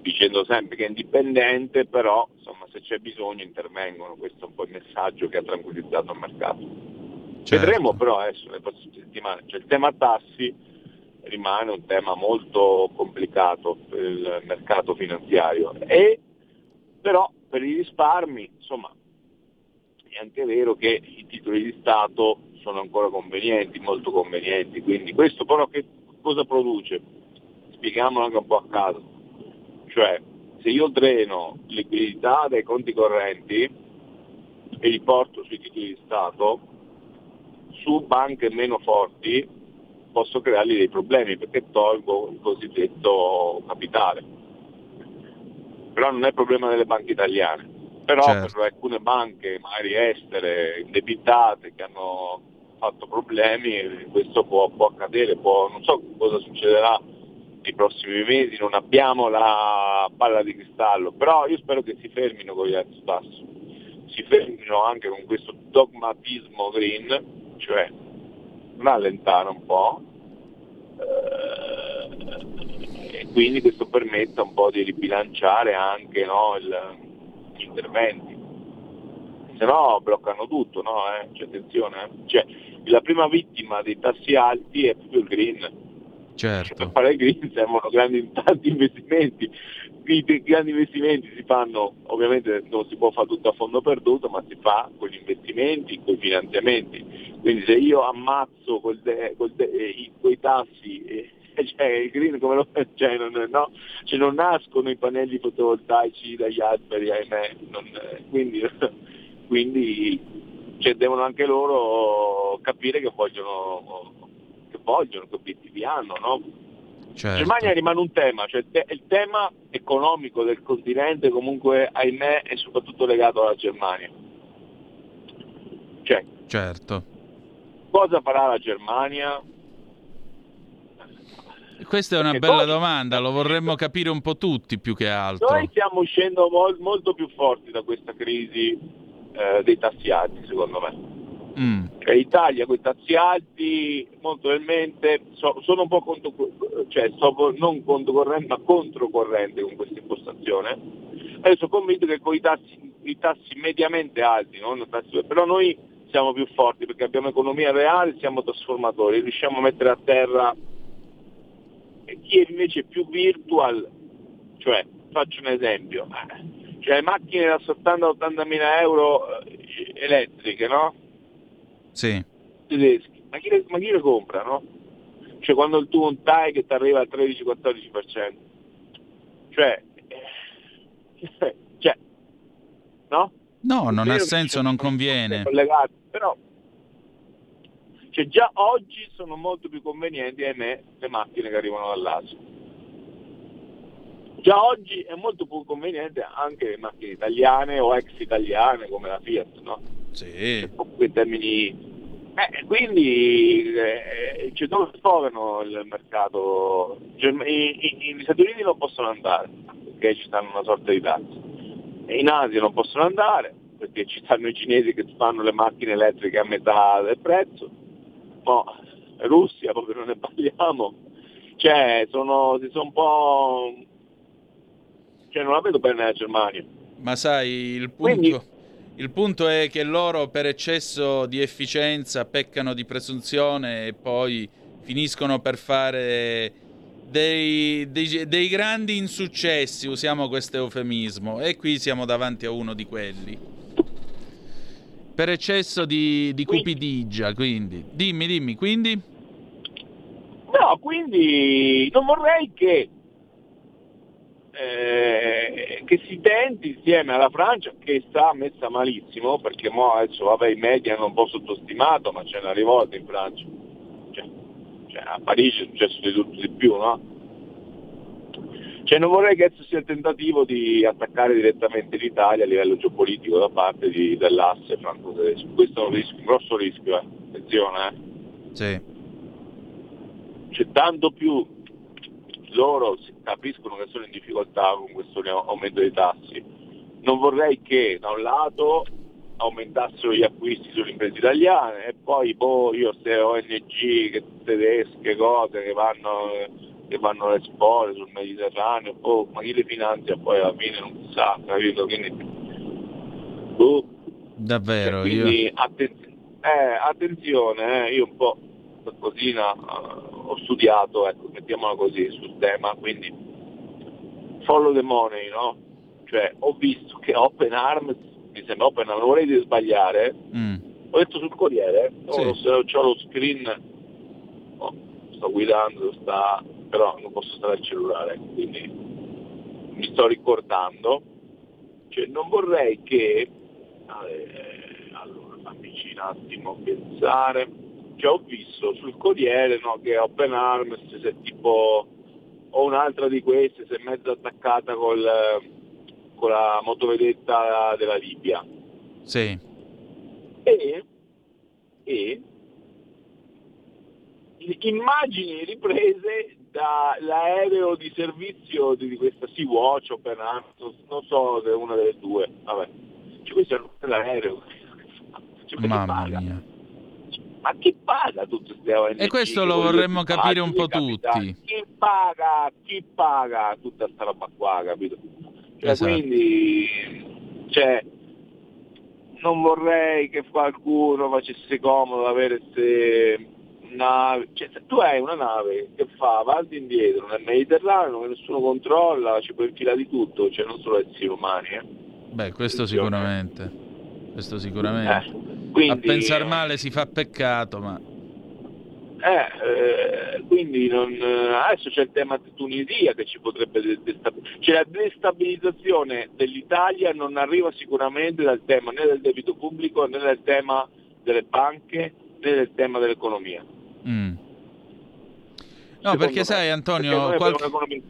dicendo sempre che è indipendente, però insomma, se c'è bisogno intervengono, questo è un po' il messaggio che ha tranquillizzato il mercato. Certo. Vedremo però adesso le prossime settimane, cioè, il tema tassi rimane un tema molto complicato per il mercato finanziario. E però per i risparmi, insomma, è anche vero che i titoli di Stato sono ancora convenienti, molto convenienti, quindi questo però che cosa produce? Spieghiamolo anche un po' a caso. Cioè, se io dreno liquidità dai conti correnti e li porto sui titoli di Stato, su banche meno forti, posso creargli dei problemi perché tolgo il cosiddetto capitale. Però non è il problema delle banche italiane. Però certo. per alcune banche, magari estere, indebitate, che hanno fatto problemi, questo può, può accadere, può, non so cosa succederà nei prossimi mesi, non abbiamo la palla di cristallo, però io spero che si fermino con gli alti spasso, si fermino anche con questo dogmatismo green, cioè rallentare un po' eh, e quindi questo permetta un po' di ribilanciare anche no, il, gli interventi. Se no bloccano tutto, no? Eh? Cioè, attenzione, eh? cioè, la prima vittima dei tassi alti è proprio il green, Certo. Per fare il green servono grandi, tanti investimenti. I grandi investimenti si fanno, ovviamente non si può fare tutto a fondo perduto, ma si fa con gli investimenti, con i finanziamenti. Quindi se io ammazzo quel de, quel de, eh, quei tassi eh, cioè, il green come lo cioè, non, no? cioè, non nascono i pannelli fotovoltaici dagli alberi, ahimè, non, quindi, quindi cioè, devono anche loro capire che vogliono, che vogliono, che obiettivi hanno, no? Certo. Germania rimane un tema, cioè il tema economico del continente comunque ahimè è soprattutto legato alla Germania. Cioè, certo. Cosa farà la Germania? Questa è una Perché bella domanda, lo vorremmo capire un po' tutti più che altro. Noi stiamo uscendo mol- molto più forti da questa crisi eh, dei tassi alti, secondo me. Mm. Italia con i tassi alti molto probabilmente so, sono un po' contro, cioè, so, non controcorrente ma controcorrente con questa impostazione. E sono convinto che con i tassi, i tassi mediamente alti, tassi, però noi siamo più forti perché abbiamo economia reale, siamo trasformatori, riusciamo a mettere a terra chi è invece più virtual, cioè faccio un esempio, cioè macchine da 70-80 mila euro eh, elettriche, no? Sì. Tedeschi, ma chi, le, ma chi le compra, no? Cioè quando il tuo un TAI che ti arriva al 13-14%, cioè, eh, cioè, no? No, non ha senso, non conviene. Collegati, però cioè già oggi sono molto più convenienti, ahimè, le macchine che arrivano dall'Asia. Già oggi è molto più conveniente anche le macchine italiane o ex italiane come la Fiat, no? Sì. Cioè, in termini... Eh, quindi eh, cioè, dove sfogano il mercato? Cioè, Gli Stati Uniti non possono andare perché ci stanno una sorta di tassi. In Asia non possono andare perché ci stanno i cinesi che fanno le macchine elettriche a metà del prezzo no, Russia proprio non ne parliamo, cioè sono, si sono un po'... cioè non la vedo bene la Germania. Ma sai, il punto... Quindi, il punto è che loro per eccesso di efficienza peccano di presunzione e poi finiscono per fare dei, dei, dei, grandi insuccessi, usiamo questo eufemismo, e qui siamo davanti a uno di quelli. Per eccesso di, di cupidigia, quindi. Dimmi, dimmi, quindi? No, quindi non vorrei che, eh, che si tenti insieme alla Francia, che sta messa malissimo, perché mo adesso vabbè i media hanno un po' sottostimato, ma c'è una rivolta in Francia. Cioè, cioè a Parigi è successo di tutto di più, no? Cioè non vorrei che sia il tentativo di attaccare direttamente l'Italia a livello geopolitico da parte di, dell'asse franco-tedesco. Questo è un, rischio, un grosso rischio, eh. attenzione. Eh. Sì. C'è tanto più loro capiscono che sono in difficoltà con questo aumento dei tassi. Non vorrei che da un lato aumentassero gli acquisti sulle imprese italiane e poi boh, io queste ONG tedesche, cose che vanno che vanno alle spore sul Mediterraneo, oh, ma chi le finanzia poi alla fine non si sa, capito? Quindi, oh. Davvero, quindi, io... Attenzione, eh, attenzione eh, io un po' qualcosina uh, ho studiato, ecco, mettiamola così, sul tema, quindi follow the money, no? Cioè, ho visto che Open Arms, mi sembra Open Arms, non vorrei di sbagliare, mm. ho detto sul Corriere, sì. ho, ho lo screen, oh, sto guidando, sta però non posso stare al cellulare, quindi mi sto ricordando, cioè, non vorrei che, eh, allora fammici un attimo pensare, cioè, ho visto sul Corriere no, che Open Arms se tipo o un'altra di queste si è mezzo attaccata col, con la motovedetta della Libia. Sì. E, e immagini riprese dall'aereo di servizio di questa Sea-Watch o per non so se è una delle due, vabbè. Cioè, questo è l'aereo. Cioè, Mamma mia. Ma chi paga tutte queste ONG? E questo lo vorremmo capire un po' tutti. Chi paga, chi paga tutta questa roba qua, capito? Cioè, esatto. quindi, cioè, non vorrei che qualcuno facesse comodo avere queste nave, cioè, se tu hai una nave che fa avanti e indietro nel Mediterraneo, che nessuno controlla, ci puoi infilare di tutto, cioè non solo esseri umani. Eh. Beh, questo sicuramente. Questo sicuramente. Eh, quindi, A pensare male si fa peccato, ma... Eh, eh, quindi non, adesso c'è il tema di Tunisia che ci potrebbe destabilizzare. Cioè la destabilizzazione dell'Italia non arriva sicuramente dal tema né del debito pubblico né dal tema delle banche né del tema dell'economia. Mm. No, Secondo perché me. sai Antonio, perché qualche...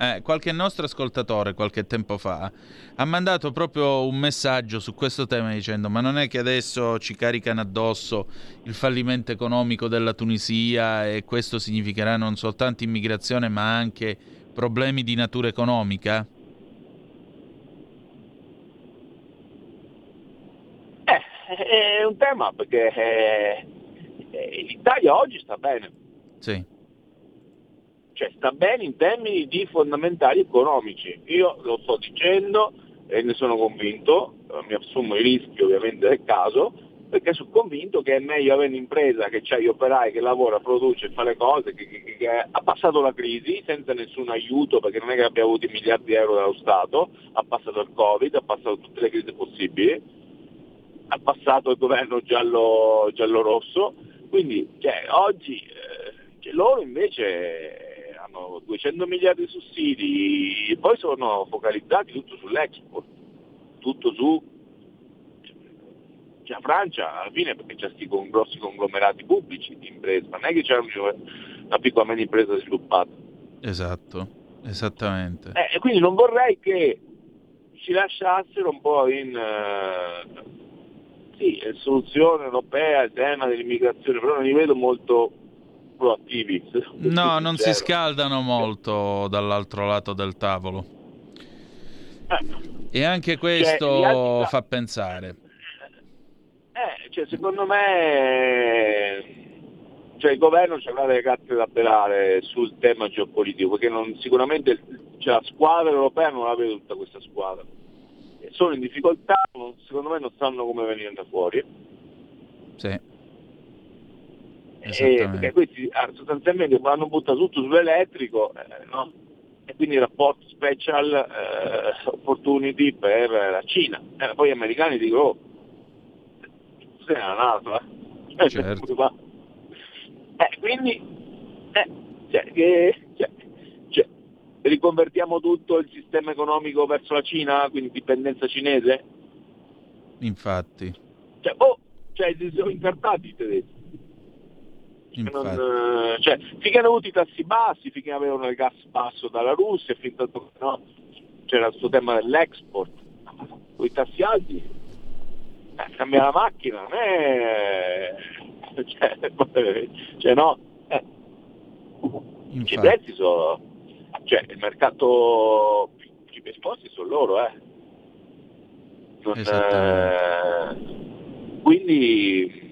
Eh, qualche nostro ascoltatore qualche tempo fa ha mandato proprio un messaggio su questo tema dicendo ma non è che adesso ci caricano addosso il fallimento economico della Tunisia e questo significherà non soltanto immigrazione ma anche problemi di natura economica? Eh, è un tema perché eh, l'Italia oggi sta bene. Sì cioè sta bene in termini di fondamentali economici. Io lo sto dicendo e ne sono convinto, eh, mi assumo i rischi ovviamente del caso, perché sono convinto che è meglio avere un'impresa che ha gli operai, che lavora, produce, fa le cose, che, che, che, ha passato la crisi senza nessun aiuto, perché non è che abbia avuto i miliardi di euro dallo Stato, ha passato il Covid, ha passato tutte le crisi possibili, ha passato il governo giallo, giallo-rosso, quindi cioè, oggi eh, cioè, loro invece hanno 200 miliardi di sussidi e poi sono focalizzati tutto sull'export, tutto su cioè, la Francia alla fine perché c'è questi grossi conglomerati pubblici di imprese, non è che c'è una piccola media impresa sviluppata. Esatto, esattamente. Eh, e quindi non vorrei che ci lasciassero un po' in uh, sì, soluzione europea il tema dell'immigrazione, però non li vedo molto proattivi. No, non si scaldano molto dall'altro lato del tavolo. Eh. E anche cioè, questo cioè, fa pensare. Eh, cioè, secondo me cioè, il governo avrà delle carte da pelare sul tema geopolitico, perché non, sicuramente cioè, la squadra europea non la vede tutta questa squadra. Sono in difficoltà, secondo me non sanno come venire fuori. Sì. Eh, perché questi ah, sostanzialmente vanno buttato tutto sull'elettrico eh, no? e quindi il rapporto special eh, opportunity per la Cina. Eh, poi gli americani dicono, oh, sei la NATO, eh? certo. eh, quindi, eh, cioè, che, cioè, cioè, riconvertiamo tutto il sistema economico verso la Cina, quindi dipendenza cinese? Infatti. Cioè, oh, cioè, si sono incartati i tedeschi. Non, eh, cioè, finché hanno avuto i tassi bassi, finché avevano il gas basso dalla Russia, fin tanto che no, c'era questo tema dell'export, con i tassi alti, eh, cambia la macchina, non è... Cioè, cioè no, eh. i prezzi sono... Cioè, il mercato più esposti sono loro, eh. Non, eh, quindi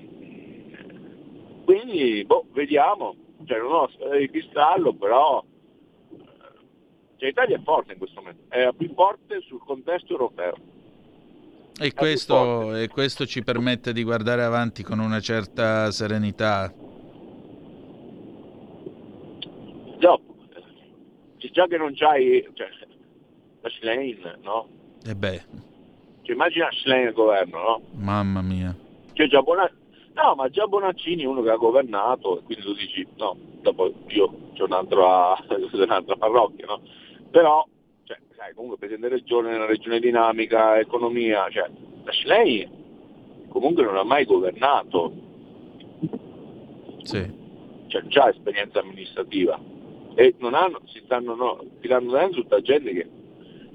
quindi, boh, vediamo. Cioè, non ho di cristallo, però cioè, l'Italia è forte in questo momento, è la più forte sul contesto europeo. E questo, e questo, ci permette di guardare avanti con una certa serenità. Dopo, già che non c'hai cioè, la Schlein, no? E eh beh. Cioè, immagina Schlein al governo, no? Mamma mia. Cioè, già buona, No, ma già Bonaccini è uno che ha governato quindi tu dici, no, dopo io c'ho un'altra, un'altra parrocchia, no? Però, cioè, sai, comunque Presidente Regione nella regione dinamica, economia, cioè, lei comunque non ha mai governato. Sì. Cioè, già esperienza amministrativa. E non hanno, si stanno no, tirando dentro tutta gente che,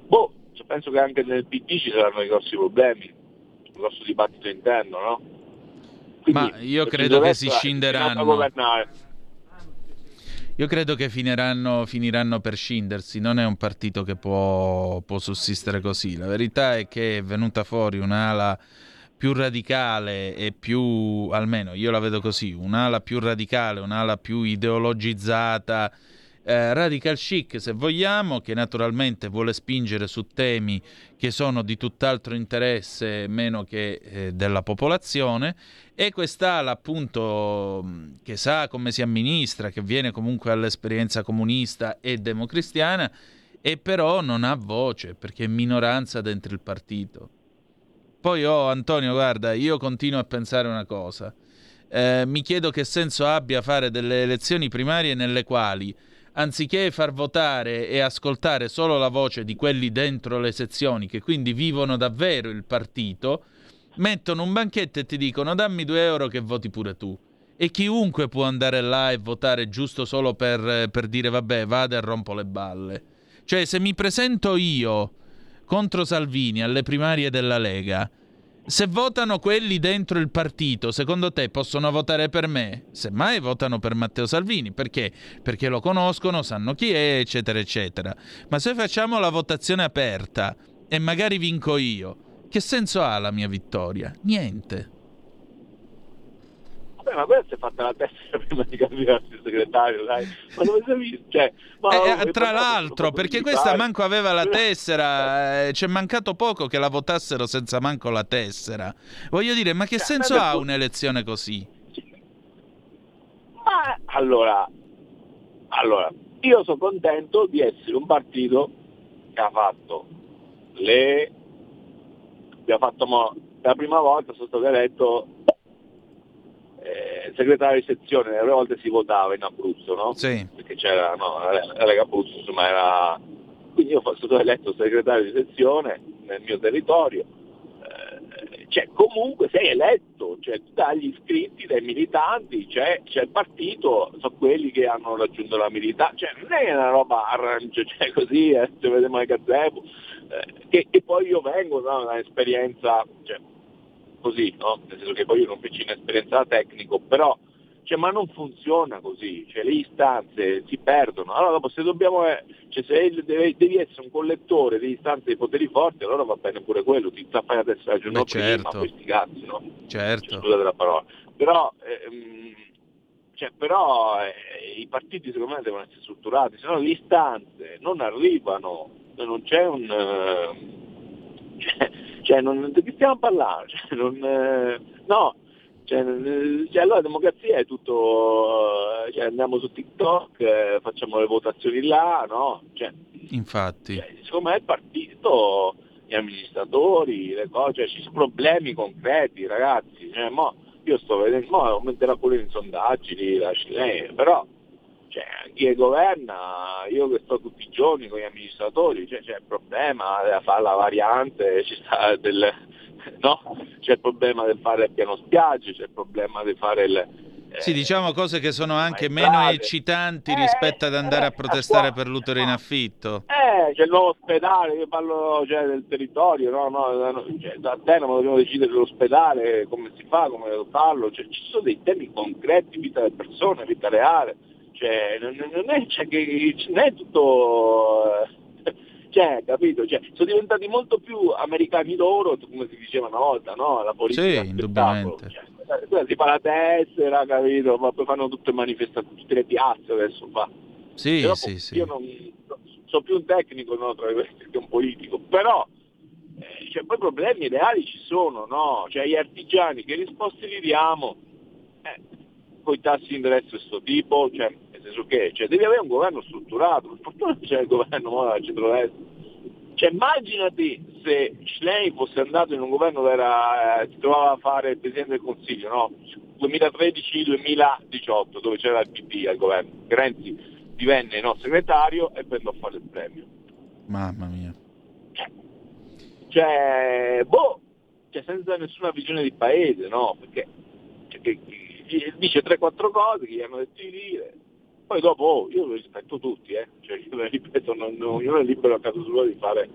boh, cioè, penso che anche nel PD ci saranno dei grossi problemi, un grosso dibattito interno, no? Quindi, Ma io credo che si scinderanno. Io credo che finiranno, finiranno, per scindersi, non è un partito che può, può, sussistere così. La verità è che è venuta fuori un'ala più radicale e più, almeno io la vedo così, un'ala più radicale, un'ala più ideologizzata, eh, radical chic, se vogliamo, che naturalmente vuole spingere su temi che sono di tutt'altro interesse meno che eh, della popolazione, e quest'ala appunto che sa come si amministra, che viene comunque all'esperienza comunista e democristiana, e però non ha voce perché è minoranza dentro il partito. Poi oh Antonio, guarda, io continuo a pensare una cosa. Eh, mi chiedo che senso abbia fare delle elezioni primarie nelle quali anziché far votare e ascoltare solo la voce di quelli dentro le sezioni, che quindi vivono davvero il partito, mettono un banchetto e ti dicono dammi due euro che voti pure tu. E chiunque può andare là e votare giusto solo per, per dire vabbè vado e rompo le balle. Cioè se mi presento io contro Salvini alle primarie della Lega, se votano quelli dentro il partito, secondo te possono votare per me? Semmai votano per Matteo Salvini, perché? Perché lo conoscono, sanno chi è, eccetera, eccetera. Ma se facciamo la votazione aperta e magari vinco io, che senso ha la mia vittoria? Niente. Beh, ma questa è fatta la testa prima di candidarsi segretario, dai. Ma dove sei visto? Cioè, ma eh, tra l'altro, perché questa manco aveva la tessera, eh, c'è mancato poco che la votassero senza manco la tessera. Voglio dire, ma che cioè, senso ha un'elezione così? Ma allora, allora, io sono contento di essere un partito che ha fatto le... abbiamo fatto mo... la prima volta sono stato eletto eh, segretario di sezione, le volte si votava in Abruzzo, no? Sì. Perché c'era, no, la Lega Abruzzo, insomma era... Quindi io sono stato eletto segretario di sezione nel mio territorio, eh, cioè comunque sei eletto, cioè dagli iscritti, dai militanti, cioè, c'è il partito, sono quelli che hanno raggiunto la milità, cioè non è una roba arrangio, cioè così, eh, ci vediamo ai gazebo, eh, che, che, poi io vengo da no, un'esperienza, cioè, così, no? nel senso che poi io non feci un'esperienza da tecnico, però cioè, ma non funziona così, cioè, le istanze si perdono. Allora dopo se dobbiamo, eh, cioè, se devi, essere un collettore di istanze dei poteri forti, allora va bene pure quello, ti fai la testa giorno prima, certo. questi cazzi, no? Certo. Cioè, scusate la parola. Però, ehm, cioè, però eh, i partiti secondo me devono essere strutturati, se no le istanze non arrivano, non c'è un... Eh, cioè, non, di che stiamo parlando? Cioè, non, eh, no, cioè, cioè, allora la democrazia è tutto, cioè, andiamo su TikTok, eh, facciamo le votazioni là, no? Cioè, Infatti. Cioè, secondo me il partito, gli amministratori, le cose, cioè, ci sono problemi concreti, ragazzi. Cioè, mo, io sto vedendo, mo aumenterà pure in sondaggi lì, la Cilene, però cioè, chi governa, io che sto tutti i giorni con gli amministratori, cioè, c'è il problema di fare la variante, del, no? c'è il problema del fare il piano spiagge, c'è il problema di fare il... Sì, diciamo cose che sono anche meno eccitanti eh, rispetto ad andare eh, a protestare per l'utero in affitto. Eh, c'è il nuovo ospedale, io parlo cioè, del territorio, no? no cioè, da Teramo dobbiamo decidere l'ospedale, come si fa, come farlo, cioè, ci sono dei temi concreti, vita delle persone, vita reale cioè, non, è, cioè, che, non, è, tutto... Eh, cioè, capito? Cioè, sono diventati molto più americani loro, come si diceva una volta, no? La politica sì, indubbiamente. Cioè, si fa la tessera, capito? Ma poi fanno tutte manifestazioni, tutte le piazze adesso fa. Sì, però, sì, sì. Io non sono più un tecnico no, tra questi che un politico, però eh, cioè, poi problemi reali ci sono, no? Cioè gli artigiani, che risposte gli diamo? Eh, con i tassi di interesse di questo tipo, cioè, nel senso che cioè, devi avere un governo strutturato, per fortuna c'è il governo della centrodestra. Cioè, immaginati se Schlein fosse andato in un governo che era, eh, si trovava a fare il Presidente del Consiglio, no? 2013-2018, dove c'era il PD al governo. Renzi divenne no, segretario e prendò a fare il premio. Mamma mia. Cioè, cioè boh, cioè senza nessuna visione di paese, no? Perché cioè, che, dice 3-4 cose che gli hanno detto di dire, poi dopo oh, io lo rispetto tutti, eh. cioè, io ripeto, non, non, io non è libero a caso suo di fare.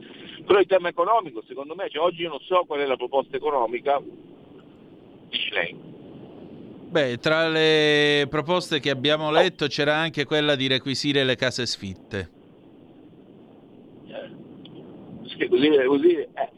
Però il tema economico, secondo me, cioè, oggi io non so qual è la proposta economica di Schlein. Beh, tra le proposte che abbiamo letto c'era anche quella di requisire le case sfitte. Eh, così, così, eh.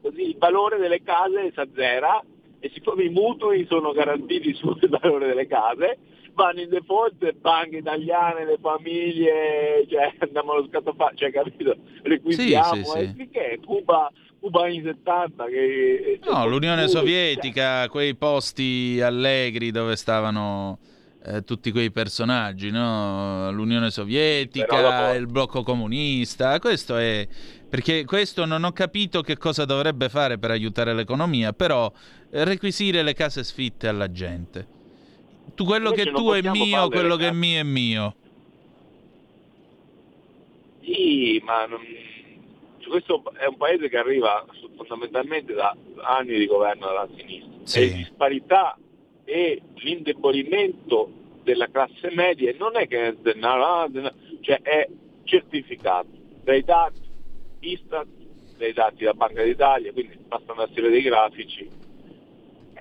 così il valore delle case si azzera e siccome i mutui sono garantiti sul valore delle case, vanno in default le banche italiane, le famiglie, cioè andiamo allo scattafare, cioè capito? Requisiamo, sì, sì, sì. Eh, che Cuba, Cuba anni 70 che... No, l'Unione Sovietica, cioè. quei posti allegri dove stavano... Eh, tutti quei personaggi, no? l'Unione Sovietica, il blocco comunista, questo è perché questo non ho capito che cosa dovrebbe fare per aiutare l'economia, però requisire le case sfitte alla gente tu, quello Invece che tu è mio, quello che è mio è mio. Sì, ma non... questo è un paese che arriva fondamentalmente da anni di governo della sinistra. Sì. Le disparità e l'indebolimento della classe media non è che cioè è certificato dai dati Istat, dai dati della Banca d'Italia, quindi basta andarsi a vedere i grafici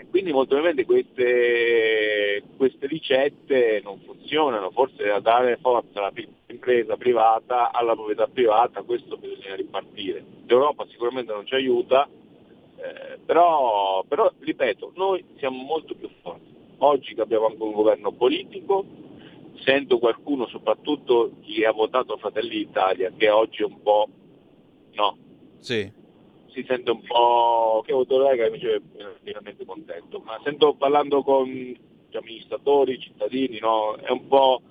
quindi molto probabilmente queste, queste, ricette non funzionano, forse da dare forza alla impresa privata, alla proprietà privata, questo bisogna ripartire. L'Europa sicuramente non ci aiuta, eh, però, però, ripeto, noi siamo molto più forti. Oggi che abbiamo anche un governo politico, sento qualcuno, soprattutto chi ha votato Fratelli d'Italia, che oggi è un po' no. Sì si sente un po' che Autolega invece è veramente contento, ma sento parlando con cioè, amministratori, cittadini, no? è un po'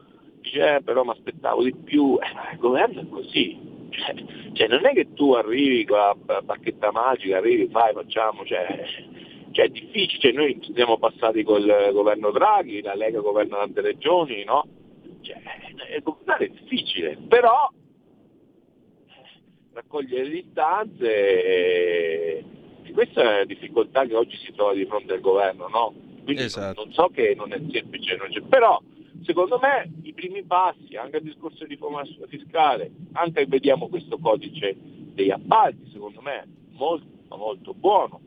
dice eh, però mi aspettavo di più, eh, il governo è così, cioè, cioè, non è che tu arrivi con la bacchetta magica, arrivi, fai, facciamo, cioè, cioè è difficile, cioè, noi siamo passati col governo Draghi, la Lega governa tante regioni, no? Cioè, governare è difficile, però raccogliere le distanze e, e questa è la difficoltà che oggi si trova di fronte al governo, no? Quindi esatto. non, so che non è semplice, non però secondo me i primi passi, anche il discorso di riforma fiscale, anche vediamo questo codice degli appalti, secondo me molto, molto buono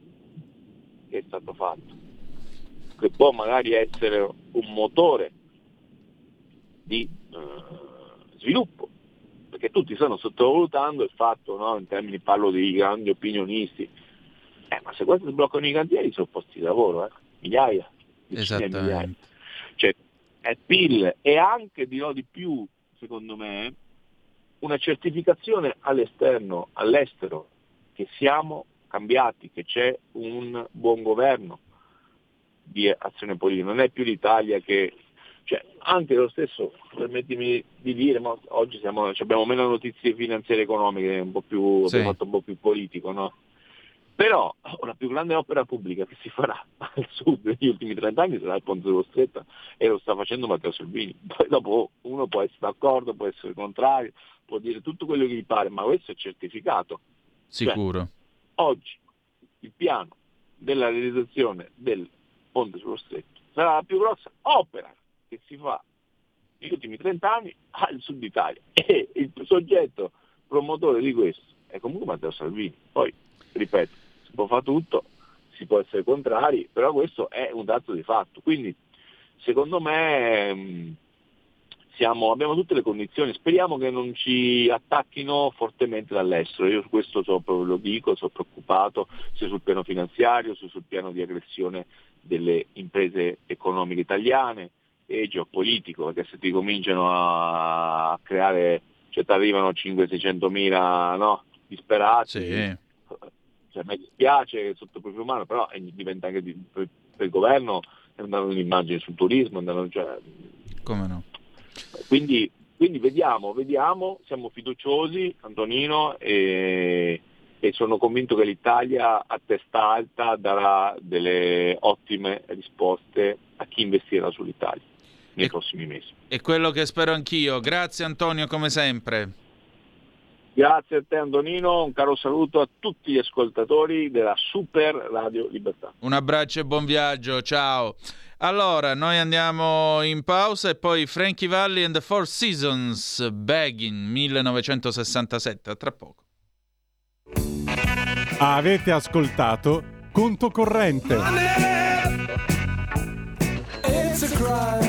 che è stato fatto, che può magari essere un motore di eh, sviluppo perché tutti stanno sottovalutando il fatto, no, in termini parlo di grandi opinionisti, eh, ma se questo sbloccano i cantieri sono posti di lavoro, eh? migliaia, migliaia. Cioè, è PIL e anche dirò di più, secondo me, una certificazione all'esterno, all'estero, che siamo cambiati, che c'è un buon governo di azione politica, non è più l'Italia che cioè, anche lo stesso, permettimi di dire, ma oggi siamo, abbiamo meno notizie finanziarie economiche, un po' più, sì. abbiamo fatto un po' più politico, no? Però la più grande opera pubblica che si farà al sud negli ultimi 30 anni sarà il ponte dello Stretto e lo sta facendo Matteo Salvini. Poi dopo uno può essere d'accordo, può essere contrario, può dire tutto quello che gli pare, ma questo è certificato. Sicuro. Cioè, oggi il piano della realizzazione del ponte sullo Stretto sarà la più grossa opera che si fa negli ultimi 30 anni al sud Italia e il soggetto promotore di questo è comunque Matteo Salvini. Poi, ripeto, si può fare tutto, si può essere contrari, però questo è un dato di fatto. Quindi, secondo me, mm, siamo, abbiamo tutte le condizioni, speriamo che non ci attacchino fortemente dall'estero. Io su questo so, lo dico, sono preoccupato sia sul piano finanziario, sia sul piano di aggressione delle imprese economiche italiane e geopolitico, perché se ti cominciano a creare, cioè ti arrivano 500-600 mila no, disperati, sì. cioè, mi dispiace sotto il profilo umano, però diventa anche di, per, per, il governo è un'immagine sul turismo, cioè, come no? Quindi, quindi vediamo, vediamo, siamo fiduciosi Antonino e, e sono convinto che l'Italia a testa alta darà delle ottime risposte a chi investirà sull'Italia nei e, prossimi mesi. È quello che spero anch'io. Grazie Antonio come sempre. Grazie a te Antonino, un caro saluto a tutti gli ascoltatori della Super Radio Libertà. Un abbraccio e buon viaggio, ciao. Allora, noi andiamo in pausa e poi Frankie Valli and the Four Seasons, Begging 1967, a tra poco. Avete ascoltato Conto Corrente. It's a crime.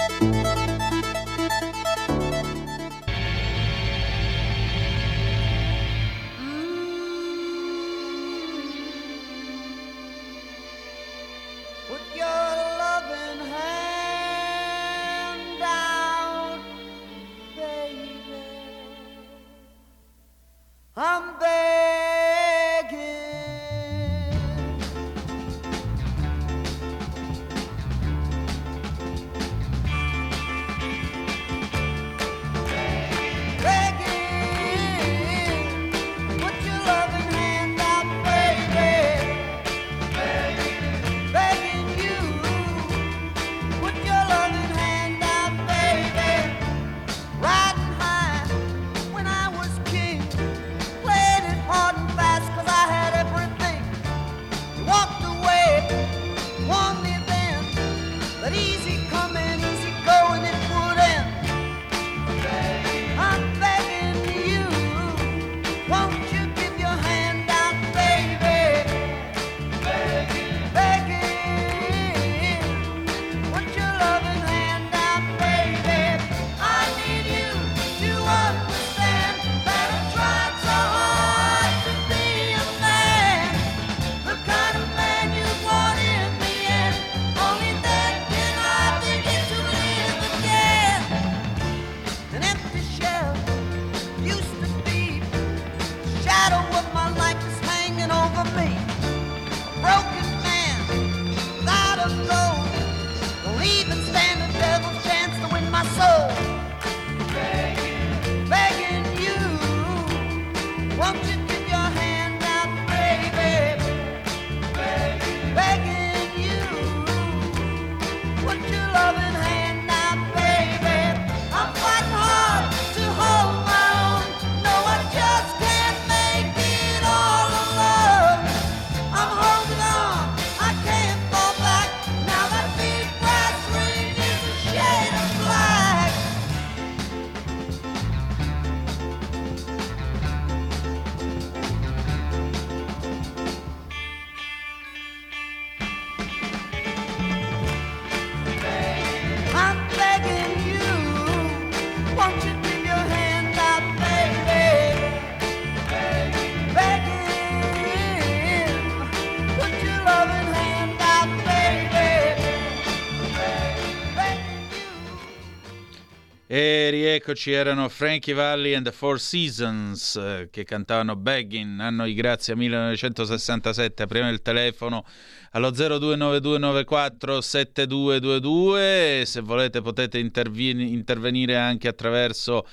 Rieccoci, erano Frankie Valli and the Four Seasons eh, che cantavano Begging, anno di grazia 1967. Apriamo il telefono allo 0292947222 se volete potete intervenire anche attraverso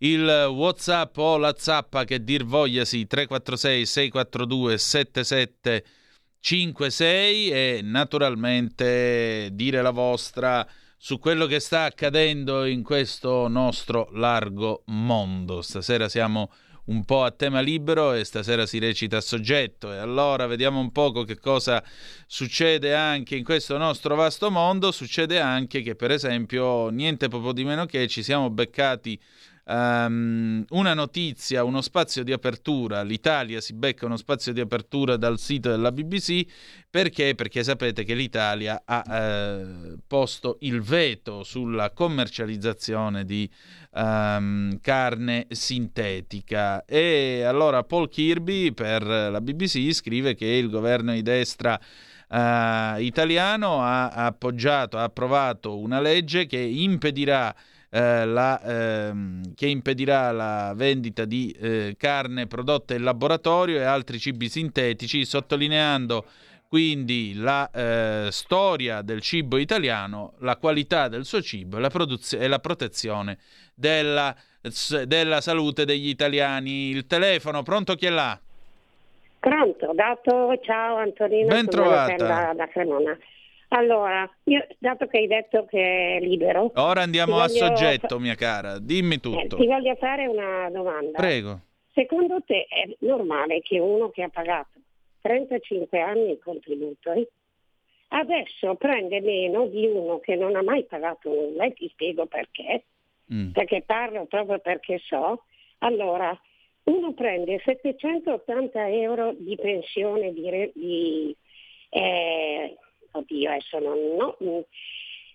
il Whatsapp o la zappa che dir vogliasi 346 642 7756 e naturalmente dire la vostra su quello che sta accadendo in questo nostro largo mondo. Stasera siamo un po' a tema libero e stasera si recita a soggetto e allora vediamo un poco che cosa succede anche in questo nostro vasto mondo. Succede anche che per esempio niente poco di meno che ci siamo beccati Um, una notizia, uno spazio di apertura, l'Italia si becca uno spazio di apertura dal sito della BBC perché? Perché sapete che l'Italia ha eh, posto il veto sulla commercializzazione di um, carne sintetica. E allora Paul Kirby per la BBC scrive che il governo di destra uh, italiano ha appoggiato, ha approvato una legge che impedirà eh, la, ehm, che impedirà la vendita di eh, carne prodotta in laboratorio e altri cibi sintetici, sottolineando quindi la eh, storia del cibo italiano, la qualità del suo cibo la produz- e la protezione della, della, salute degli italiani. Il telefono, pronto chi è là? Pronto, dato, ciao Antonino, ben trovata. Da, da Cremona. Allora, io, dato che hai detto che è libero... Ora andiamo a soggetto, mia cara, dimmi tutto. Eh, ti voglio fare una domanda. Prego. Secondo te è normale che uno che ha pagato 35 anni il contributo eh, adesso prende meno di uno che non ha mai pagato nulla e ti spiego perché. Mm. Perché parlo proprio perché so. Allora, uno prende 780 euro di pensione di, di eh, oddio, adesso non, no, mm,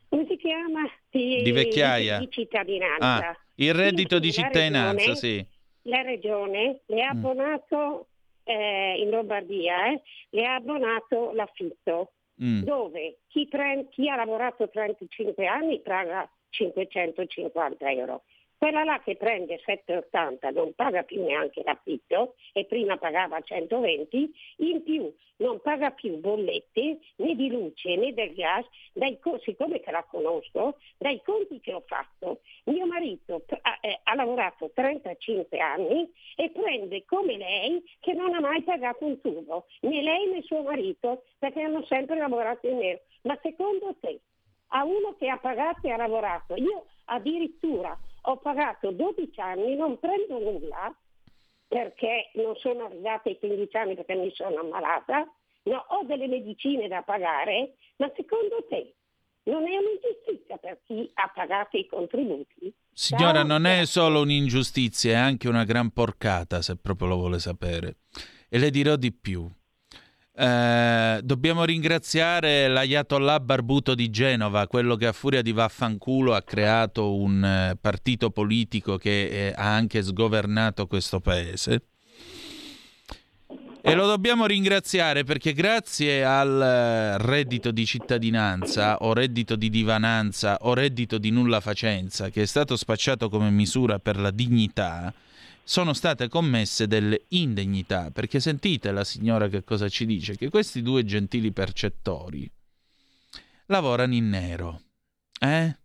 come si chiama? Di, di vecchiaia. Di, cittadinanza. Ah, il reddito di cittadinanza, regione, sì. La regione le ha mm. abbonato eh, in Lombardia, eh, le ha abbonato l'affitto, mm. dove chi, pre- chi ha lavorato 35 anni paga 550 euro. Quella là che prende 7,80 non paga più neanche l'affitto e prima pagava 120, in più non paga più bollette né di luce né del gas, dai, siccome che la conosco, dai conti che ho fatto. Mio marito ha, eh, ha lavorato 35 anni e prende come lei che non ha mai pagato un tubo, né lei né suo marito, perché hanno sempre lavorato in nero. Ma secondo te, a uno che ha pagato e ha lavorato, io addirittura ho pagato 12 anni, non prendo nulla perché non sono arrivata ai 15 anni perché mi sono ammalata, no, ho delle medicine da pagare, ma secondo te non è un'ingiustizia per chi ha pagato i contributi? Signora, non è solo un'ingiustizia, è anche una gran porcata, se proprio lo vuole sapere. E le dirò di più. Eh, dobbiamo ringraziare l'Ayatollah Barbuto di Genova, quello che a furia di vaffanculo ha creato un eh, partito politico che eh, ha anche sgovernato questo paese. E lo dobbiamo ringraziare perché grazie al eh, reddito di cittadinanza o reddito di divananza o reddito di nulla facenza che è stato spacciato come misura per la dignità, sono state commesse delle indegnità, perché sentite la signora che cosa ci dice, che questi due gentili percettori lavorano in nero. Eh?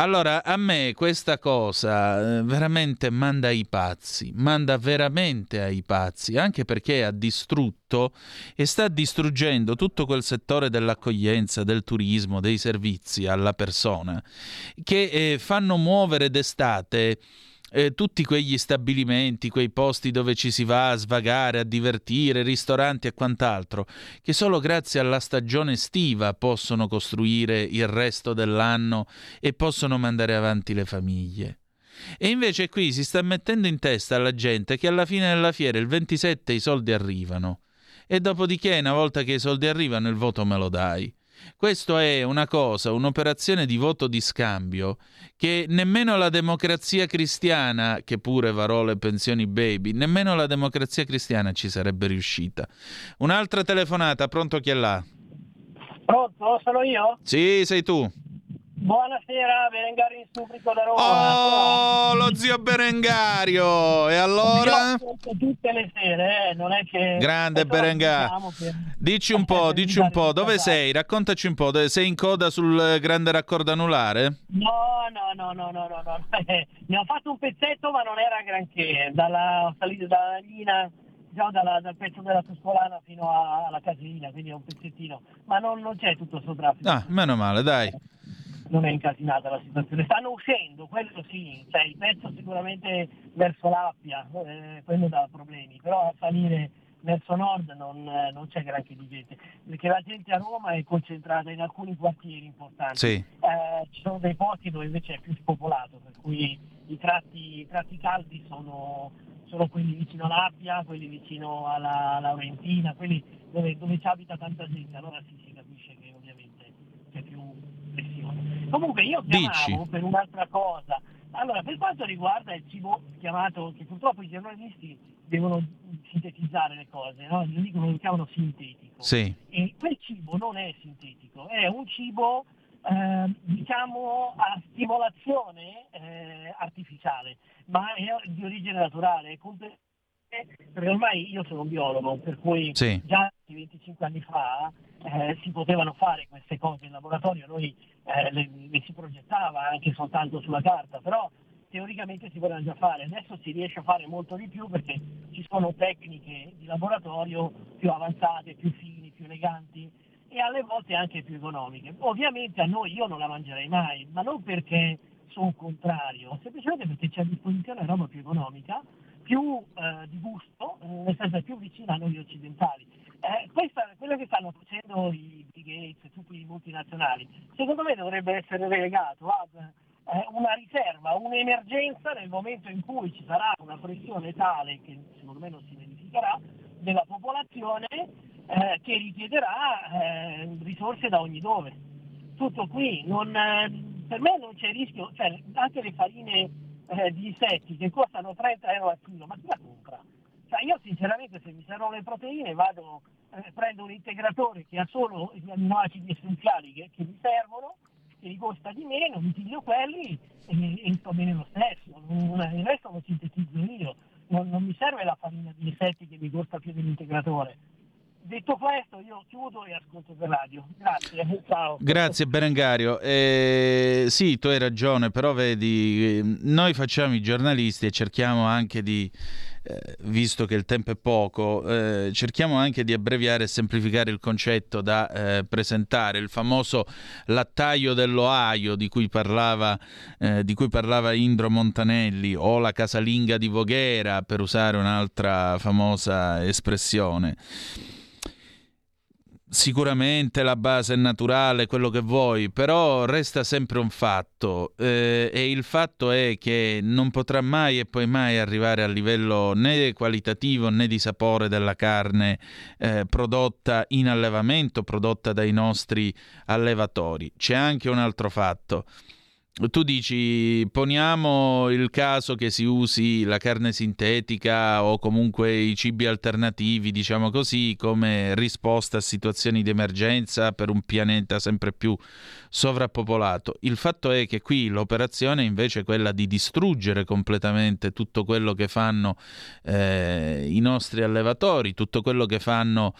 Allora, a me questa cosa eh, veramente manda ai pazzi, manda veramente ai pazzi, anche perché ha distrutto e sta distruggendo tutto quel settore dell'accoglienza, del turismo, dei servizi alla persona, che eh, fanno muovere d'estate eh, tutti quegli stabilimenti, quei posti dove ci si va a svagare, a divertire, ristoranti e quant'altro, che solo grazie alla stagione estiva possono costruire il resto dell'anno e possono mandare avanti le famiglie. E invece qui si sta mettendo in testa alla gente che alla fine della fiera, il 27, i soldi arrivano. E dopodiché, una volta che i soldi arrivano, il voto me lo dai. Questo è una cosa, un'operazione di voto di scambio che nemmeno la democrazia cristiana, che pure varò le pensioni baby, nemmeno la democrazia cristiana ci sarebbe riuscita. Un'altra telefonata, pronto chi è là? Pronto, sono io? Sì, sei tu. Buonasera, Berengario in Stubrico da Roma. Oh, lo zio Berengario! E allora? tutte le sere, eh, non è che... Grande Berengario. Per... Dici un po', dici un po', dove sei? Raccontaci un po', sei in coda sul grande raccordo anulare? No, no, no, no, no, no, no. ne ho fatto un pezzetto ma non era granché, dalla salita dalla linea diciamo dalla, dal pezzo della Tuscolana fino alla casina, quindi è un pezzettino, ma non, non c'è tutto il traffico. Ah, meno male, dai non è incasinata la situazione. Stanno uscendo, quello sì, cioè il pezzo sicuramente verso l'Appia, eh, quello dà problemi, però a salire verso nord non, eh, non, c'è granché di gente, perché la gente a Roma è concentrata in alcuni quartieri importanti. Sì. Eh, ci sono dei posti dove invece è più spopolato, per cui i tratti, i tratti caldi sono, sono, quelli vicino all'Appia, quelli vicino alla Laurentina, quelli dove, dove ci abita tanta gente, allora sì, si capisce che ovviamente c'è più pressione. Comunque io chiamavo Dici. per un'altra cosa. Allora, per quanto riguarda il cibo chiamato, che purtroppo i giornalisti devono sintetizzare le cose, no? Gli dicono, lo chiamano sintetico. Sì. E quel cibo non è sintetico, è un cibo eh, diciamo a stimolazione eh, artificiale, ma è di origine naturale, perché ormai io sono un biologo, per cui sì. già 25 anni fa eh, si potevano fare queste cose in laboratorio, noi eh, le, le, si progettava anche soltanto sulla carta, però teoricamente si potevano già fare, adesso si riesce a fare molto di più perché ci sono tecniche di laboratorio più avanzate, più fini, più eleganti e alle volte anche più economiche. Ovviamente a noi io non la mangerei mai, ma non perché sono contrario, semplicemente perché c'è a disposizione roba più economica, più eh, di gusto, eh, nel senso più vicina a noi occidentali. Eh, questa, quello che stanno facendo i Bill Gates tutti i multinazionali, secondo me dovrebbe essere relegato ad eh, una riserva, un'emergenza nel momento in cui ci sarà una pressione tale, che secondo me non si verificherà, della popolazione eh, che richiederà eh, risorse da ogni dove. Tutto qui, non, eh, per me non c'è rischio, cioè anche le farine di insetti che costano 30 euro al chilo, ma chi la compra? Cioè io sinceramente se servono le proteine vado, eh, prendo un integratore che ha solo gli amminoacidi essenziali che, che mi servono, che mi costa di meno, mi piglio quelli e, e sto bene lo stesso, il resto lo sintetizzo io, non, non mi serve la farina di insetti che mi costa più dell'integratore. Detto questo, io chiudo e ascolto per radio. Grazie, ciao. Grazie Berengario. Eh, sì, tu hai ragione, però vedi, noi facciamo i giornalisti e cerchiamo anche di eh, visto che il tempo è poco, eh, cerchiamo anche di abbreviare e semplificare il concetto da eh, presentare, il famoso lattaio dell'Ohio di cui parlava, eh, di cui parlava Indro Montanelli o la casalinga di Voghera, per usare un'altra famosa espressione. Sicuramente la base è naturale, quello che vuoi, però resta sempre un fatto eh, e il fatto è che non potrà mai e poi mai arrivare a livello né qualitativo né di sapore della carne eh, prodotta in allevamento, prodotta dai nostri allevatori. C'è anche un altro fatto tu dici poniamo il caso che si usi la carne sintetica o comunque i cibi alternativi, diciamo così, come risposta a situazioni di emergenza per un pianeta sempre più sovrappopolato. Il fatto è che qui l'operazione invece è quella di distruggere completamente tutto quello che fanno eh, i nostri allevatori, tutto quello che fanno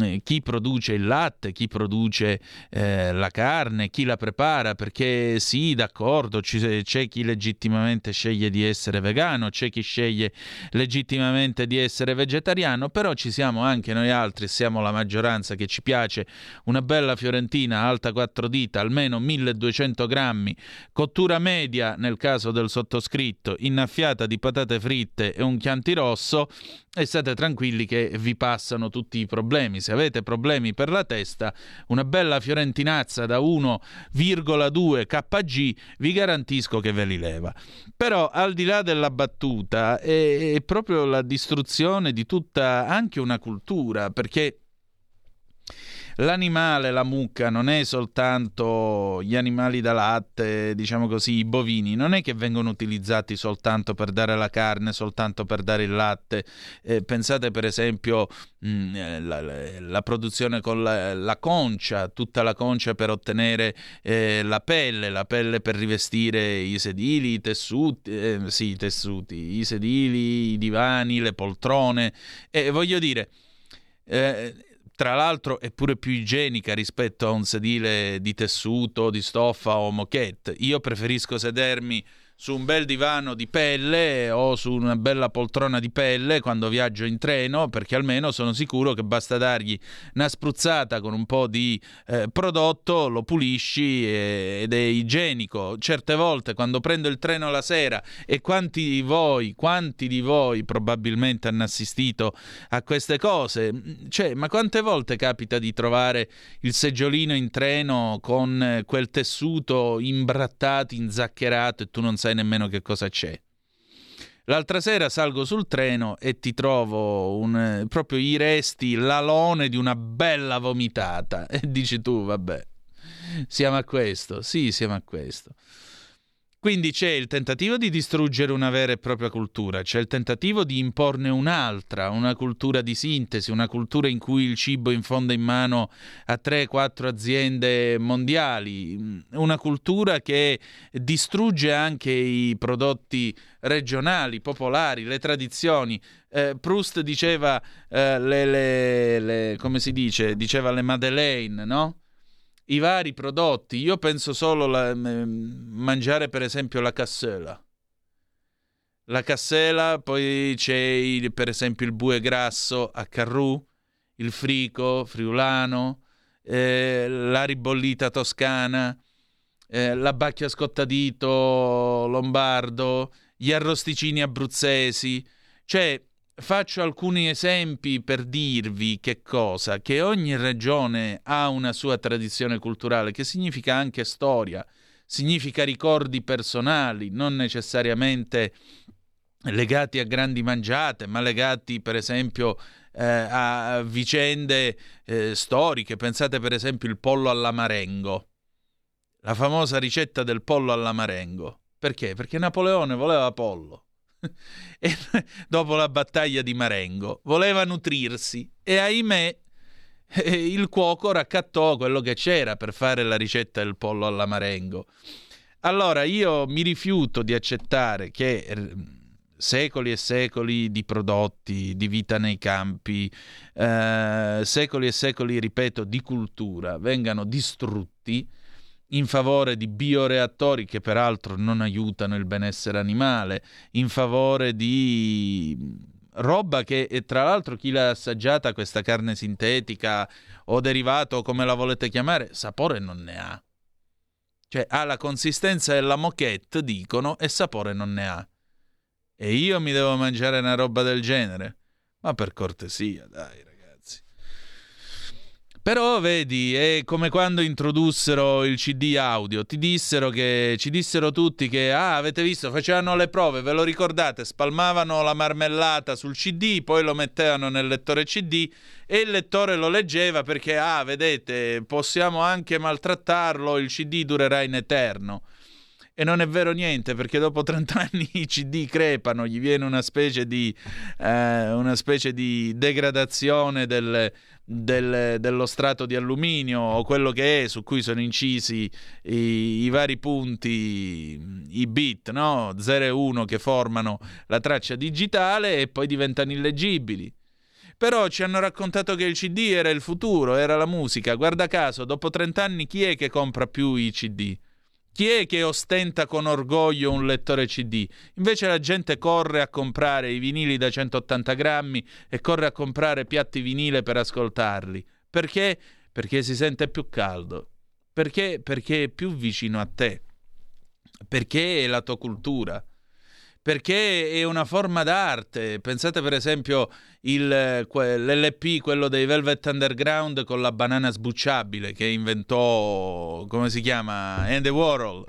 eh, chi produce il latte, chi produce eh, la carne, chi la prepara, perché sì, d'accordo, c'è chi legittimamente sceglie di essere vegano, c'è chi sceglie legittimamente di essere vegetariano, però ci siamo anche noi altri, siamo la maggioranza che ci piace una bella fiorentina alta quattro dita, almeno 1200 grammi, cottura media nel caso del sottoscritto, innaffiata di patate fritte e un chianti rosso e state tranquilli che vi passano tutti i problemi. Se avete problemi per la testa, una bella fiorentinazza da 1,2 kg vi garantisco che ve li leva. Però al di là della battuta è, è proprio la distruzione di tutta anche una cultura, perché l'animale, la mucca, non è soltanto gli animali da latte, diciamo così, i bovini, non è che vengono utilizzati soltanto per dare la carne, soltanto per dare il latte. Eh, pensate per esempio mh, mm, eh, la, la, produzione con la, la, concia, tutta la concia per ottenere eh, la pelle, la pelle per rivestire i sedili, i tessuti, eh, sì, i tessuti, i sedili, i divani, le poltrone. E voglio dire, eh, tra l'altro è pure più igienica rispetto a un sedile di tessuto, di stoffa o moquette. Io preferisco sedermi su un bel divano di pelle o su una bella poltrona di pelle quando viaggio in treno, perché almeno sono sicuro che basta dargli una spruzzata con un po' di eh, prodotto, lo pulisci e, ed è igienico. Certe volte quando prendo il treno la sera e quanti di voi, quanti di voi probabilmente hanno assistito a queste cose, cioè, ma quante volte capita di trovare il seggiolino in treno con quel tessuto imbrattato, inzaccherato e tu non sai sai nemmeno che cosa c'è. L'altra sera salgo sul treno e ti trovo un, proprio i resti, l'alone di una bella vomitata. E dici tu, vabbè, siamo a questo. Sì, siamo a questo. Quindi c'è il tentativo di distruggere una vera e propria cultura, c'è il tentativo di imporne un'altra, una cultura di sintesi, una cultura in cui il cibo infonde in mano a 3-4 aziende mondiali, una cultura che distrugge anche i prodotti regionali, popolari, le tradizioni. Eh, Proust diceva eh, le, le, le, come si dice? Diceva le Madeleine, no? I vari prodotti. Io penso solo a mangiare per esempio la cassola. La cassela, poi c'è il, per esempio il bue grasso a Carrù, il frico friulano, eh, la ribollita toscana, eh, la bacchia scottadito lombardo, gli arrosticini abruzzesi. Cioè, Faccio alcuni esempi per dirvi che cosa, che ogni regione ha una sua tradizione culturale, che significa anche storia, significa ricordi personali, non necessariamente legati a grandi mangiate, ma legati per esempio eh, a vicende eh, storiche. Pensate per esempio il pollo all'amarengo, la famosa ricetta del pollo all'amarengo. Perché? Perché Napoleone voleva pollo dopo la battaglia di Marengo, voleva nutrirsi e ahimè il cuoco raccattò quello che c'era per fare la ricetta del pollo alla Marengo. Allora io mi rifiuto di accettare che secoli e secoli di prodotti, di vita nei campi, eh, secoli e secoli, ripeto, di cultura vengano distrutti in favore di bioreattori che peraltro non aiutano il benessere animale, in favore di roba che tra l'altro chi l'ha assaggiata questa carne sintetica o derivato come la volete chiamare, sapore non ne ha. Cioè ha la consistenza della moquette, dicono, e sapore non ne ha. E io mi devo mangiare una roba del genere? Ma per cortesia, dai. Però vedi, è come quando introdussero il CD audio, ti dissero che ci dissero tutti che ah, avete visto, facevano le prove, ve lo ricordate, spalmavano la marmellata sul CD, poi lo mettevano nel lettore CD e il lettore lo leggeva perché ah, vedete, possiamo anche maltrattarlo, il CD durerà in eterno. E non è vero niente, perché dopo 30 anni i CD crepano, gli viene una specie di, eh, una specie di degradazione del, del, dello strato di alluminio o quello che è su cui sono incisi i, i vari punti, i bit, no? 0 e 1 che formano la traccia digitale e poi diventano illeggibili. Però ci hanno raccontato che il CD era il futuro, era la musica. Guarda caso, dopo 30 anni chi è che compra più i CD? Chi è che ostenta con orgoglio un lettore CD? Invece la gente corre a comprare i vinili da 180 grammi e corre a comprare piatti vinile per ascoltarli. Perché? Perché si sente più caldo. Perché? Perché è più vicino a te. Perché è la tua cultura perché è una forma d'arte. Pensate per esempio il, l'LP, quello dei Velvet Underground con la banana sbucciabile che inventò, come si chiama, Andy Warhol.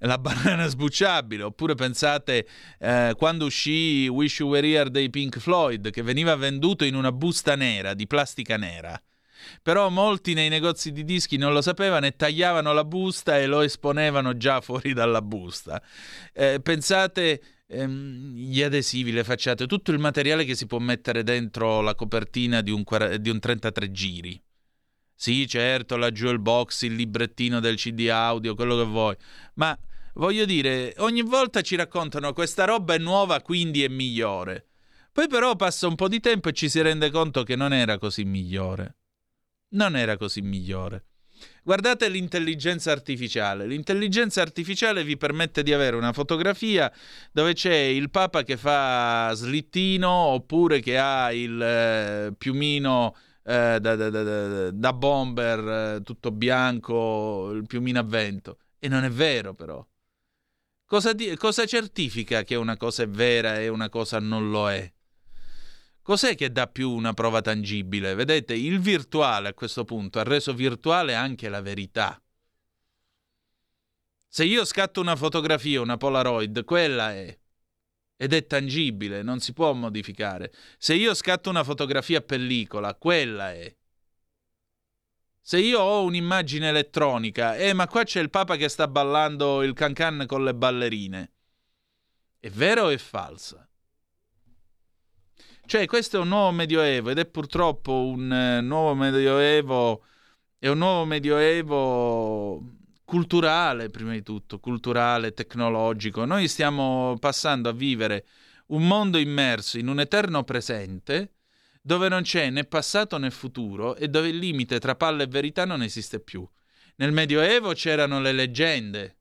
La banana sbucciabile, oppure pensate eh, quando uscì Wish You Were Here dei Pink Floyd, che veniva venduto in una busta nera, di plastica nera Però molti nei negozi di dischi non lo sapevano e tagliavano la busta e lo esponevano già fuori dalla busta. Eh, pensate ehm, gli adesivi, le facciate, tutto il materiale che si può mettere dentro la copertina di un, di un 33 giri. Sì, certo, la jewel box, il librettino del CD audio, quello che vuoi, ma voglio dire, ogni volta ci raccontano questa roba è nuova, quindi è migliore. Poi però passa un po' di tempo e ci si rende conto che non era così migliore. Non era così migliore. Guardate l'intelligenza artificiale. L'intelligenza artificiale vi permette di avere una fotografia dove c'è il Papa che fa slittino oppure che ha il eh, piumino eh, da, da, da, da, bomber eh, tutto bianco, il piumino a vento. E non è vero però. Cosa, di- cosa certifica che una cosa è vera e una cosa non lo è? Cos'è che dà più una prova tangibile? Vedete, il virtuale a questo punto ha reso virtuale anche la verità. Se io scatto una fotografia, una Polaroid, quella è. Ed è tangibile, non si può modificare. Se io scatto una fotografia a pellicola, quella è. Se io ho un'immagine elettronica, eh, ma qua c'è il Papa che sta ballando il cancan con le ballerine. È vero o è falsa? Cioè, questo è un nuovo medioevo ed è purtroppo un uh, nuovo medioevo, è un nuovo medioevo culturale, prima di tutto, culturale, tecnologico. Noi stiamo passando a vivere un mondo immerso in un eterno presente dove non c'è né passato né futuro e dove il limite tra palla e verità non esiste più. Nel Medioevo c'erano le leggende.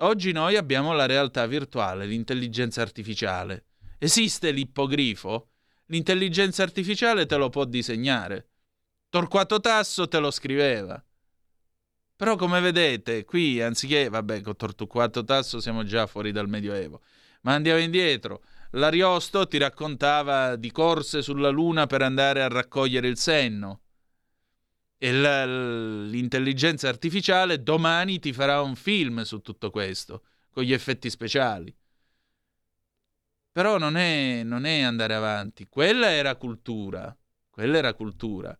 Oggi noi abbiamo la realtà virtuale, l'intelligenza artificiale. Esiste l'ippogrifo? L'intelligenza artificiale te lo può disegnare. Torquato Tasso te lo scriveva. Però come vedete, qui anziché, vabbè, con Torquato Tasso siamo già fuori dal Medioevo, ma andiamo indietro. L'Ariosto ti raccontava di corse sulla Luna per andare a raccogliere il senno. E l'intelligenza artificiale domani ti farà un film su tutto questo, con gli effetti speciali. Però non è, non è andare avanti. Quella era cultura. Quella era cultura.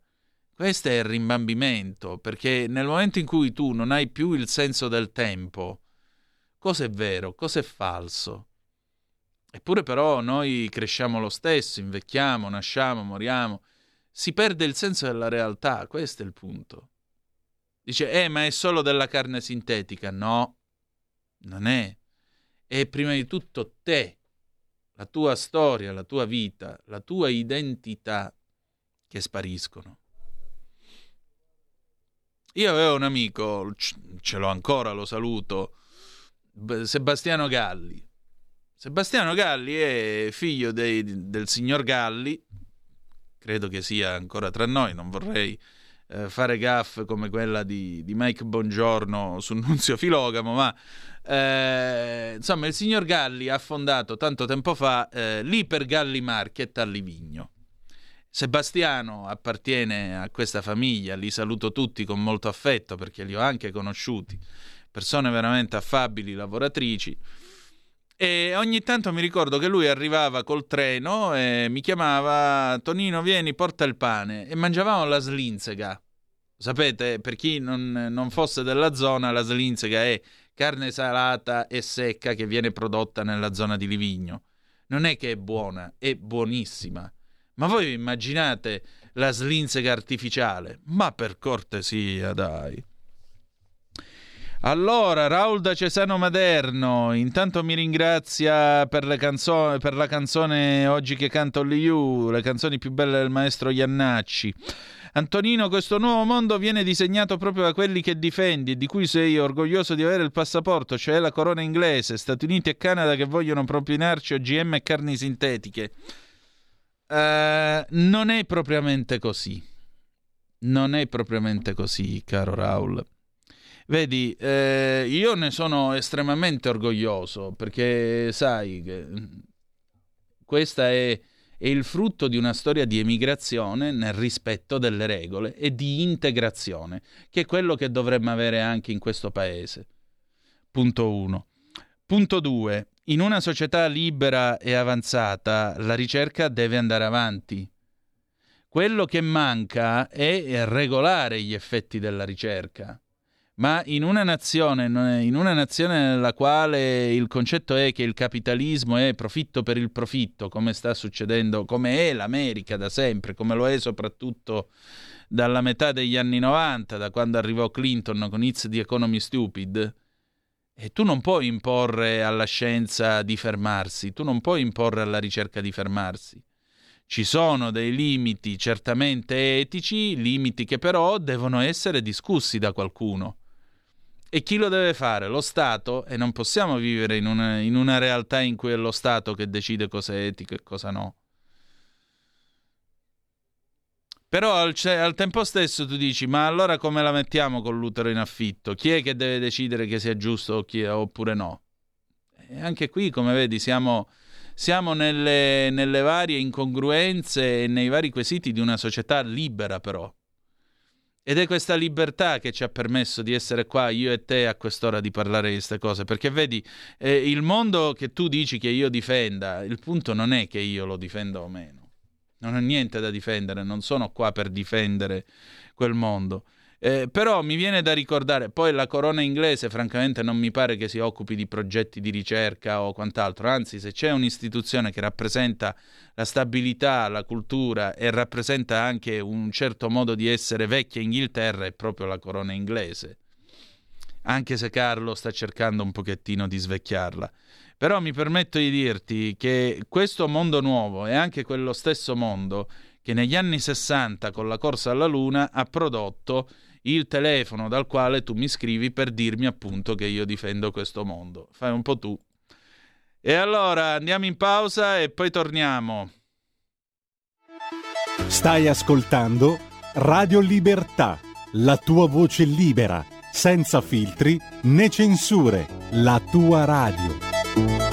Questo è il rimbambimento, perché nel momento in cui tu non hai più il senso del tempo, cosa è vero, cosa è falso? Eppure però noi cresciamo lo stesso, invecchiamo, nasciamo, moriamo. Si perde il senso della realtà, questo è il punto. Dice, eh, ma è solo della carne sintetica. No, non è. È prima di tutto te la tua storia, la tua vita, la tua identità che spariscono. Io avevo un amico, ce l'ho ancora, lo saluto, Sebastiano Galli. Sebastiano Galli è figlio dei, del signor Galli, credo che sia ancora tra noi, non vorrei eh, fare gaff come quella di, di Mike Bongiorno su Nunzio Filogamo, ma eh, insomma, il signor Galli ha fondato tanto tempo fa eh, l'Iper Galli Market a Livigno. Sebastiano appartiene a questa famiglia, li saluto tutti con molto affetto perché li ho anche conosciuti, persone veramente affabili, lavoratrici. E ogni tanto mi ricordo che lui arrivava col treno e mi chiamava Tonino, vieni, porta il pane e mangiavamo la slinzega. Sapete, per chi non, non fosse della zona, la slinzega è carne salata e secca che viene prodotta nella zona di Livigno. Non è che è buona, è buonissima. Ma voi immaginate la slinsega artificiale? Ma per cortesia, dai. Allora, Raul da Cesano Maderno, intanto mi ringrazia per, canzo- per la canzone Oggi che canto Liu, le canzoni più belle del maestro Iannacci. Antonino, questo nuovo mondo viene disegnato proprio da quelli che difendi e di cui sei orgoglioso di avere il passaporto, cioè la corona inglese, Stati Uniti e Canada che vogliono propinarci OGM e carni sintetiche. Uh, non è propriamente così. Non è propriamente così, caro Raul. Vedi, eh, io ne sono estremamente orgoglioso perché sai che questa è è il frutto di una storia di emigrazione nel rispetto delle regole e di integrazione, che è quello che dovremmo avere anche in questo paese. Punto 1. Punto 2. In una società libera e avanzata la ricerca deve andare avanti. Quello che manca è regolare gli effetti della ricerca. Ma in una, nazione, in una nazione nella quale il concetto è che il capitalismo è profitto per il profitto, come sta succedendo, come è l'America da sempre, come lo è soprattutto dalla metà degli anni 90, da quando arrivò Clinton con It's the Economy Stupid, e tu non puoi imporre alla scienza di fermarsi, tu non puoi imporre alla ricerca di fermarsi. Ci sono dei limiti certamente etici, limiti che però devono essere discussi da qualcuno. E chi lo deve fare? Lo Stato? E non possiamo vivere in una, in una realtà in cui è lo Stato che decide cosa è etico e cosa no. Però al, al, tempo stesso tu dici, ma allora come la mettiamo con l'utero in affitto? Chi è che deve decidere che sia giusto è, oppure no? E anche qui, come vedi, siamo, siamo nelle, nelle varie incongruenze e nei vari quesiti di una società libera però. Ed è questa libertà che ci ha permesso di essere qua, io e te, a quest'ora di parlare di queste cose. Perché vedi, eh, il mondo che tu dici che io difenda, il punto non è che io lo difenda o meno. Non ho niente da difendere, non sono qua per difendere quel mondo. Eh, però mi viene da ricordare, poi la corona inglese francamente non mi pare che si occupi di progetti di ricerca o quant'altro, anzi se c'è un'istituzione che rappresenta la stabilità, la cultura e rappresenta anche un certo modo di essere vecchia Inghilterra è proprio la corona inglese, anche se Carlo sta cercando un pochettino di svecchiarla. Però mi permetto di dirti che questo mondo nuovo è anche quello stesso mondo che negli anni 60 con la corsa alla Luna ha prodotto il telefono dal quale tu mi scrivi per dirmi appunto che io difendo questo mondo. Fai un po' tu. E allora andiamo in pausa e poi torniamo. Stai ascoltando Radio Libertà, la tua voce libera, senza filtri né censure, la tua radio.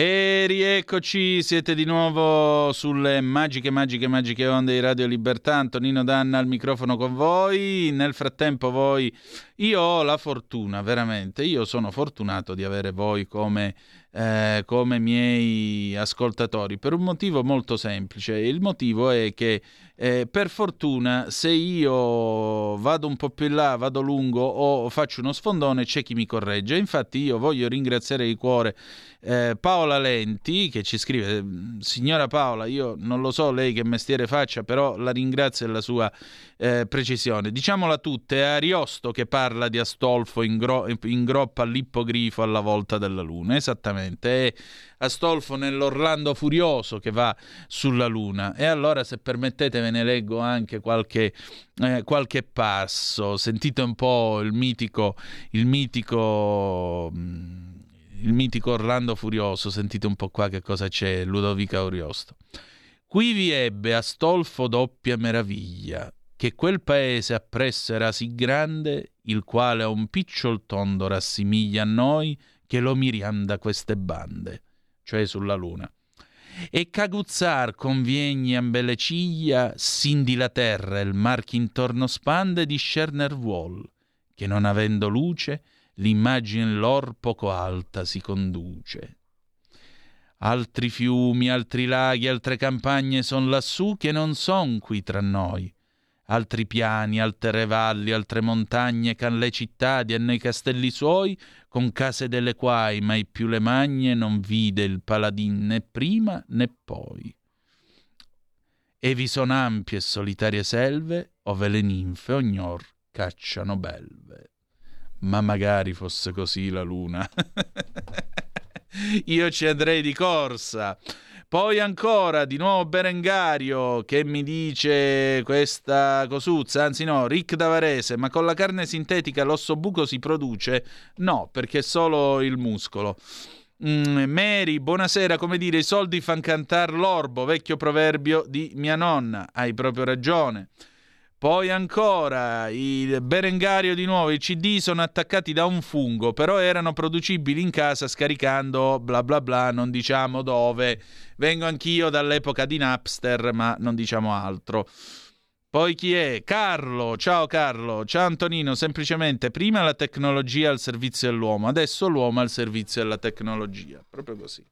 E rieccoci, siete di nuovo sulle magiche, magiche, magiche onde di Radio Libertà. Antonino Danna al microfono con voi. Nel frattempo voi, io ho la fortuna, veramente, io sono fortunato di avere voi come eh, come miei ascoltatori per un motivo molto semplice. Il motivo è che eh, per fortuna se io vado un po' più in là, vado lungo o faccio uno sfondone c'è chi mi corregge. Infatti io voglio ringraziare di cuore eh, Paola Lenti che ci scrive signora Paola io non lo so lei che mestiere faccia però la ringrazio della sua eh, precisione. Diciamola tutte, è Ariosto che parla di Astolfo in, gro- in groppa all'ippogrifo alla volta della luna, esattamente, è Astolfo nell'Orlando Furioso che va sulla luna. E allora se permettete ve ne leggo anche qualche, eh, qualche passo, sentite un po' il mitico... Il mitico mm, il mitico Orlando Furioso, sentite un po' qua che cosa c'è, Ludovica Oriosto. Qui vi ebbe Astolfo doppia meraviglia, che quel paese appresso era sì grande, il quale a un picciol tondo rassimiglia a noi, che lo miriam da queste bande, cioè sulla luna. E caguzzar conviegni ambele ciglia, sindi la terra il mar che intorno spande discerner vuol, che non avendo luce, l'immagine lor poco alta si conduce. Altri fiumi, altri laghi, altre campagne son lassù che non son qui tra noi, altri piani, altre valli, altre montagne, can le città di nei castelli suoi, con case delle quai mai più le magne non vide il paladin né prima né poi. E vi son ampie e solitarie selve, ove le ninfe ognor cacciano belve. Ma magari fosse così la luna. Io ci andrei di corsa. Poi ancora di nuovo Berengario che mi dice questa cosuzza, anzi no, Rick Davarese, ma con la carne sintetica l'osso buco si produce? No, perché è solo il muscolo. Mm, Mary, buonasera, come dire, i soldi fan cantare l'orbo, vecchio proverbio di mia nonna, hai proprio ragione. Poi ancora, il Berengario di nuovo, i CD sono attaccati da un fungo, però erano producibili in casa scaricando bla bla bla, non diciamo dove. Vengo anch'io dall'epoca di Napster, ma non diciamo altro. Poi chi è? Carlo, ciao Carlo, ciao Antonino, semplicemente prima la tecnologia al servizio dell'uomo, adesso l'uomo al servizio della tecnologia, proprio così.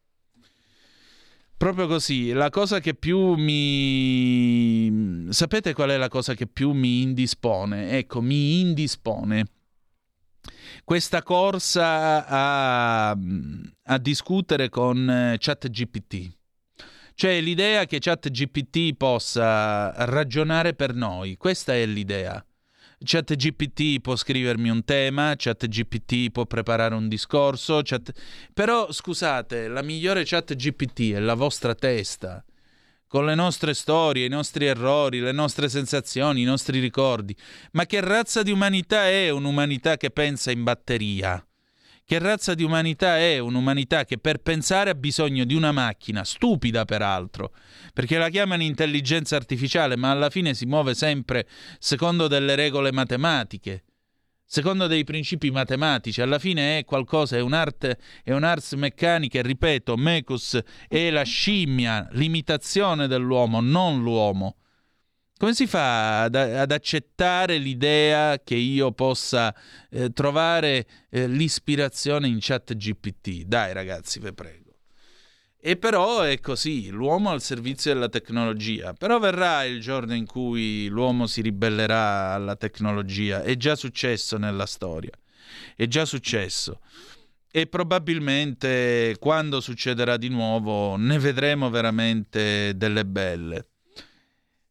Proprio così, la cosa che più mi... Sapete qual è la cosa che più mi indispone? Ecco, mi indispone questa corsa a, a discutere con eh, ChatGPT. Cioè l'idea che ChatGPT possa ragionare per noi, questa è l'idea. ChatGPT può scrivermi un tema, ChatGPT può preparare un discorso, chat... però scusate, la migliore ChatGPT è la vostra testa, con le nostre storie, i nostri errori, le nostre sensazioni, i nostri ricordi. Ma che razza di umanità è un'umanità che pensa in batteria? Che razza di umanità è un'umanità che per pensare ha bisogno di una macchina, stupida peraltro, perché la chiamano intelligenza artificiale, ma alla fine si muove sempre secondo delle regole matematiche, secondo dei principi matematici. Alla fine è qualcosa, è un'arte, è un'ars meccanica, ripeto, Mecus è la scimmia, l'imitazione dell'uomo, non l'uomo. Come si fa ad, ad, accettare l'idea che io possa eh, trovare eh, l'ispirazione in chat GPT? Dai ragazzi, vi prego. E però è così, l'uomo al servizio della tecnologia. Però verrà il giorno in cui l'uomo si ribellerà alla tecnologia. È già successo nella storia. È già successo. E probabilmente quando succederà di nuovo ne vedremo veramente delle belle.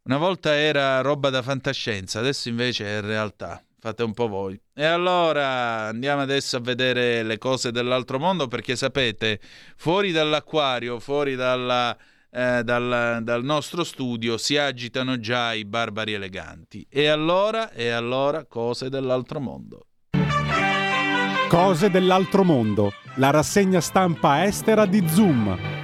Una volta era roba da fantascienza, adesso invece è realtà. Fate un po' voi. E allora andiamo adesso a vedere le cose dell'altro mondo perché sapete, fuori dall'acquario, fuori dalla, eh, dal, dal, nostro studio si agitano già i barbari eleganti. E allora, e allora, cose dell'altro mondo. Cose dell'altro mondo, la rassegna stampa estera di Zoom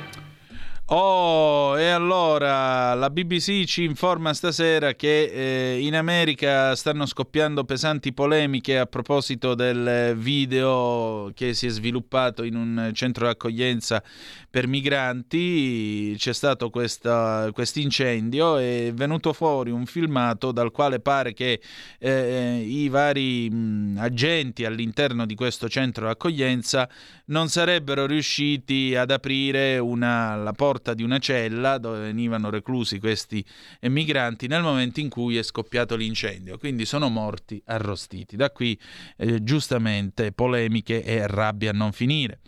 Oh, e allora la BBC ci informa stasera che eh, in America stanno scoppiando pesanti polemiche a proposito del video che si è sviluppato in un centro d'accoglienza per migranti. C'è stato questo incendio e è venuto fuori un filmato dal quale pare che eh, i vari mh, agenti all'interno di questo centro d'accoglienza non sarebbero riusciti ad aprire una, la porta di una cella dove venivano reclusi questi migranti nel momento in cui è scoppiato l'incendio. Quindi sono morti arrostiti. Da qui eh, giustamente polemiche e rabbia a non finire.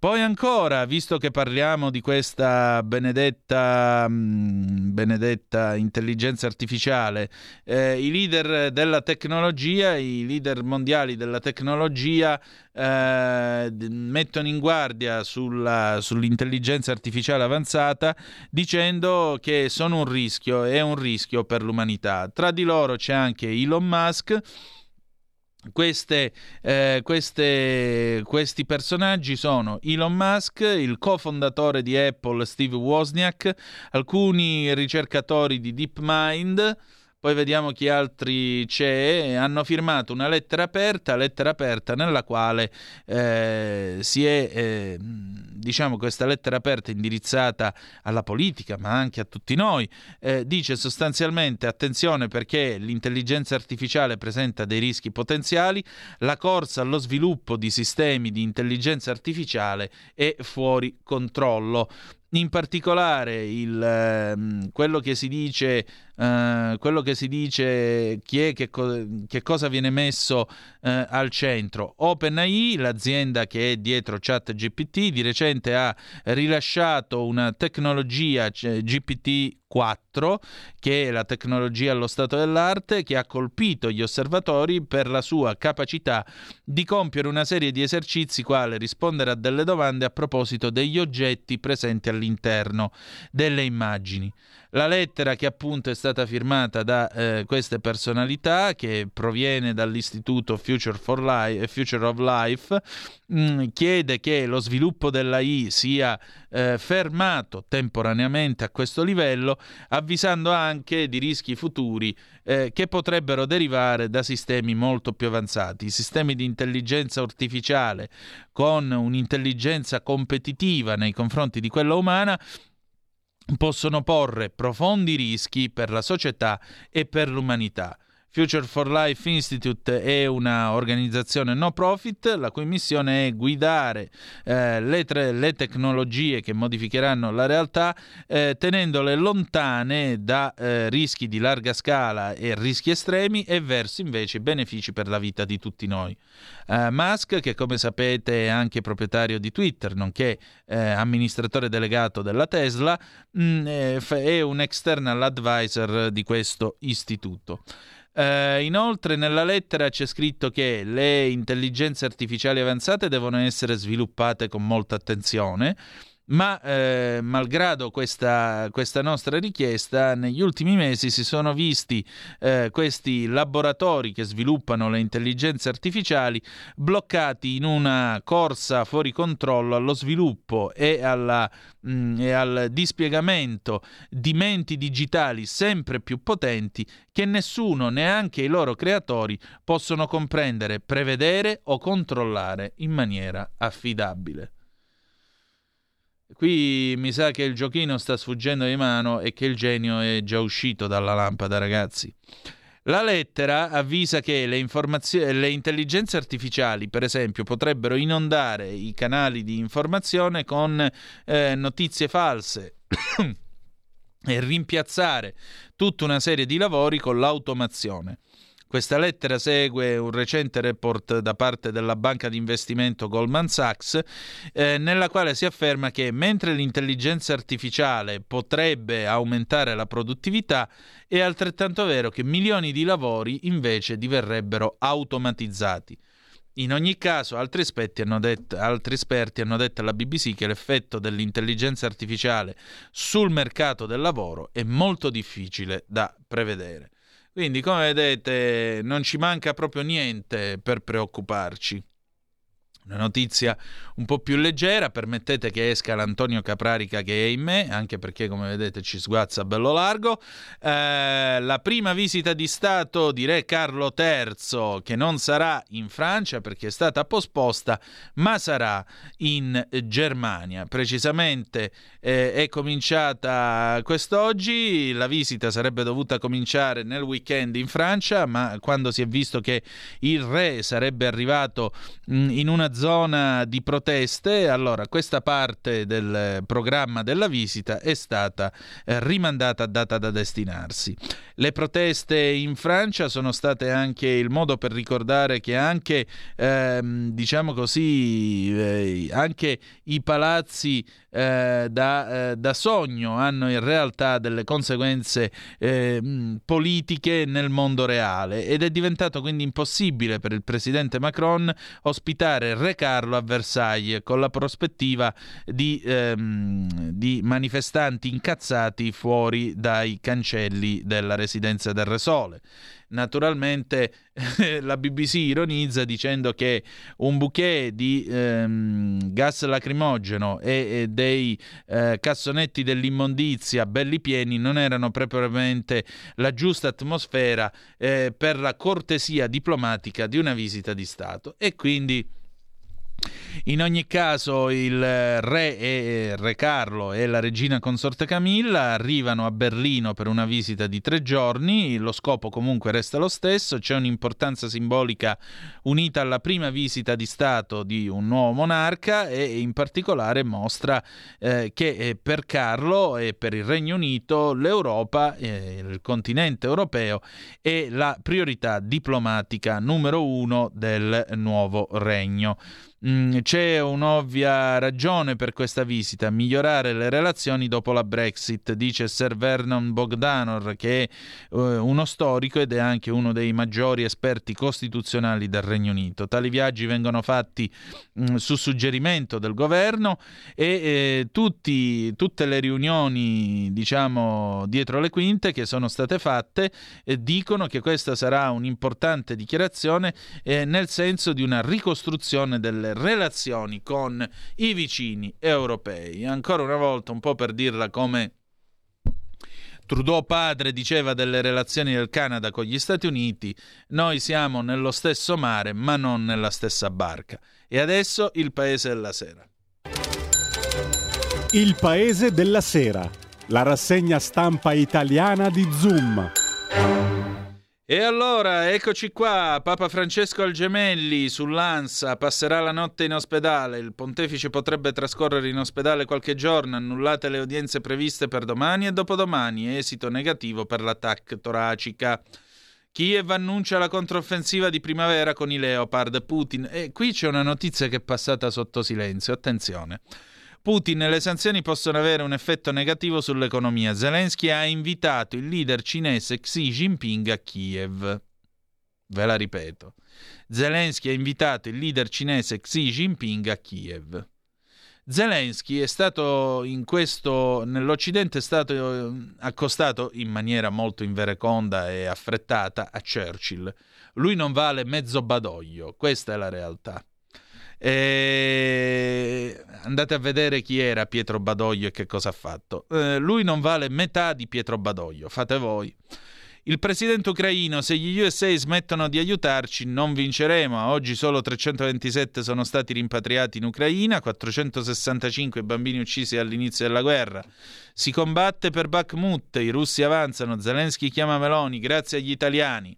Poi ancora, visto che parliamo di questa benedetta, mh, mm, benedetta intelligenza artificiale, eh, i leader della tecnologia, i leader mondiali della tecnologia eh, mettono in guardia sulla, sull'intelligenza artificiale avanzata dicendo che sono un rischio, è un rischio per l'umanità. Tra di loro c'è anche Elon Musk queste, eh, queste, questi personaggi sono Elon Musk, il cofondatore di Apple Steve Wozniak, alcuni ricercatori di DeepMind, poi vediamo chi altri c'è, hanno firmato una lettera aperta, lettera aperta nella quale eh, si è, eh, diciamo, questa lettera aperta indirizzata alla politica, ma anche a tutti noi, eh, dice sostanzialmente attenzione perché l'intelligenza artificiale presenta dei rischi potenziali, la corsa allo sviluppo di sistemi di intelligenza artificiale è fuori controllo. In particolare il, ehm, quello che si dice, eh, quello che si dice chi è, che, co- che cosa viene messo eh, al centro. OpenAI, l'azienda che è dietro ChatGPT, di recente ha rilasciato una tecnologia cioè GPT 4, che è la tecnologia allo stato dell'arte, che ha colpito gli osservatori per la sua capacità di compiere una serie di esercizi quale rispondere a delle domande a proposito degli oggetti presenti all'interno delle immagini. La lettera che appunto è stata firmata da eh, queste personalità, che proviene dall'istituto Future, Life, Future of Life, mh, mm, chiede che lo sviluppo dell'AI sia eh, fermato temporaneamente a questo livello, avvisando anche di rischi futuri eh, che potrebbero derivare da sistemi molto più avanzati. I sistemi di intelligenza artificiale con un'intelligenza competitiva nei confronti di quella umana possono porre profondi rischi per la società e per l'umanità. Future for Life Institute è un'organizzazione no profit la cui missione è guidare eh, le, tre, le, tecnologie che modificheranno la realtà eh, tenendole lontane da eh, rischi di larga scala e rischi estremi e verso invece benefici per la vita di tutti noi. Uh, Musk, che come sapete è anche proprietario di Twitter, nonché eh, amministratore delegato della Tesla, mh, mm, è un external advisor di questo istituto. Uh, inoltre nella lettera c'è scritto che le intelligenze artificiali avanzate devono essere sviluppate con molta attenzione ma eh, malgrado questa, questa, nostra richiesta, negli ultimi mesi si sono visti eh, questi laboratori che sviluppano le intelligenze artificiali bloccati in una corsa fuori controllo allo sviluppo e, alla, mh, mm, e al dispiegamento di menti digitali sempre più potenti che nessuno, neanche i loro creatori, possono comprendere, prevedere o controllare in maniera affidabile. Qui mi sa che il giochino sta sfuggendo di mano e che il genio è già uscito dalla lampada, ragazzi. La lettera avvisa che le, le, intelligenze artificiali, per esempio, potrebbero inondare i canali di informazione con eh, notizie false e rimpiazzare tutta una serie di lavori con l'automazione. Questa lettera segue un recente report da parte della banca di investimento Goldman Sachs, eh, nella quale si afferma che mentre l'intelligenza artificiale potrebbe aumentare la produttività, è altrettanto vero che milioni di lavori invece diverrebbero automatizzati. In ogni caso, altri esperti, detto, altri esperti, hanno detto, alla BBC che l'effetto dell'intelligenza artificiale sul mercato del lavoro è molto difficile da prevedere. Quindi, come vedete, non ci manca proprio niente per preoccuparci. Una notizia un po' più leggera, permettete che esca l'Antonio Caprarica che è in me, anche perché come vedete ci sguazza bello largo. Eh, la prima visita di Stato di Re Carlo III, che non sarà in Francia perché è stata posposta, ma sarà in Germania. Precisamente eh, è cominciata quest'oggi, la visita sarebbe dovuta cominciare nel weekend in Francia, ma quando si è visto che il Re sarebbe arrivato mh, in una zona di proteste, allora questa parte del programma della visita è stata eh, rimandata a data da destinarsi. Le proteste in Francia sono state anche il modo per ricordare che anche, ehm, diciamo così, eh, anche i palazzi eh, da, eh, da, sogno hanno in realtà delle conseguenze eh, politiche nel mondo reale ed è diventato quindi impossibile per il presidente Macron ospitare Re Carlo a Versailles con la prospettiva di, ehm, di manifestanti incazzati fuori dai cancelli della residenza del Re Sole. Naturalmente la BBC ironizza dicendo che un bouquet di ehm, gas lacrimogeno e, e dei eh, cassonetti dell'immondizia belli pieni non erano propriamente la giusta atmosfera eh, per la cortesia diplomatica di una visita di Stato. E quindi in ogni caso il re, e, re Carlo e la regina consorte Camilla arrivano a Berlino per una visita di tre giorni, lo scopo comunque resta lo stesso, c'è un'importanza simbolica unita alla prima visita di Stato di un nuovo monarca e in particolare mostra eh, che eh, per Carlo e per il Regno Unito l'Europa, eh, il continente europeo, è la priorità diplomatica numero uno del nuovo regno. Mm, c'è un'ovvia ragione per questa visita, migliorare le relazioni dopo la Brexit, dice Sir Vernon Bogdanor, che è uh, uno storico ed è anche uno dei maggiori esperti costituzionali del Regno Unito. Tali viaggi vengono fatti mm, su suggerimento del governo e eh, tutti, tutte le riunioni, diciamo, dietro le quinte che sono state fatte eh, dicono che questa sarà un'importante dichiarazione eh, nel senso di una ricostruzione delle le relazioni con i vicini europei. Ancora una volta, un po' per dirla come Trudeau padre diceva delle relazioni del Canada con gli Stati Uniti, noi siamo nello stesso mare ma non nella stessa barca. E adesso il Paese della Sera. Il Paese della Sera, la rassegna stampa italiana di Zoom. E allora, eccoci qua, Papa Francesco al Gemelli sull'ANSA, passerà la notte in ospedale, il pontefice potrebbe trascorrere in ospedale qualche giorno, annullate le udienze previste per domani e dopodomani, esito negativo per l'attacco toracica. Kiev annuncia la controffensiva di primavera con i Leopard, Putin, e qui c'è una notizia che è passata sotto silenzio, attenzione. Putin e le sanzioni possono avere un effetto negativo sull'economia. Zelensky ha invitato il leader cinese Xi Jinping a Kiev. Ve la ripeto. Zelensky ha invitato il leader cinese Xi Jinping a Kiev. Zelensky è stato in questo, nell'Occidente è stato eh, accostato in maniera molto invereconda e affrettata a Churchill. Lui non vale mezzo badoglio, questa è la realtà. E... Andate a vedere chi era Pietro Badoglio e che cosa ha fatto. Eh, lui non vale metà di Pietro Badoglio, fate voi. Il presidente ucraino, se gli USA smettono di aiutarci, non vinceremo. Oggi solo 327 sono stati rimpatriati in Ucraina, 465 bambini uccisi all'inizio della guerra. Si combatte per Bakhmut, i russi avanzano, Zelensky chiama Meloni, grazie agli italiani.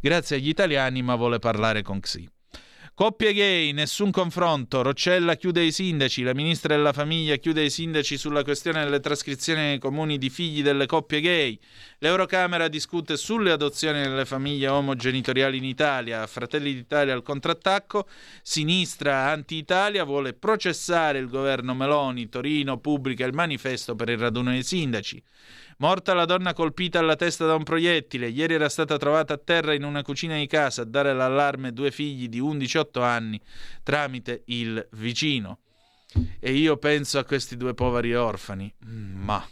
Grazie agli italiani, ma vuole parlare con Xi. Coppie gay, nessun confronto. Roccella chiude i sindaci. La ministra della famiglia chiude i sindaci sulla questione delle trascrizioni nei comuni di figli delle coppie gay. L'Eurocamera discute sulle adozioni delle famiglie omogenitoriali in Italia. Fratelli d'Italia al contrattacco. Sinistra anti-Italia vuole processare il governo Meloni. Torino pubblica il manifesto per il raduno dei sindaci. Morta la donna colpita alla testa da un proiettile. Ieri era stata trovata a terra in una cucina di casa a dare l'allarme due figli di 11-8 anni tramite il vicino. E io penso a questi due poveri orfani. Ma.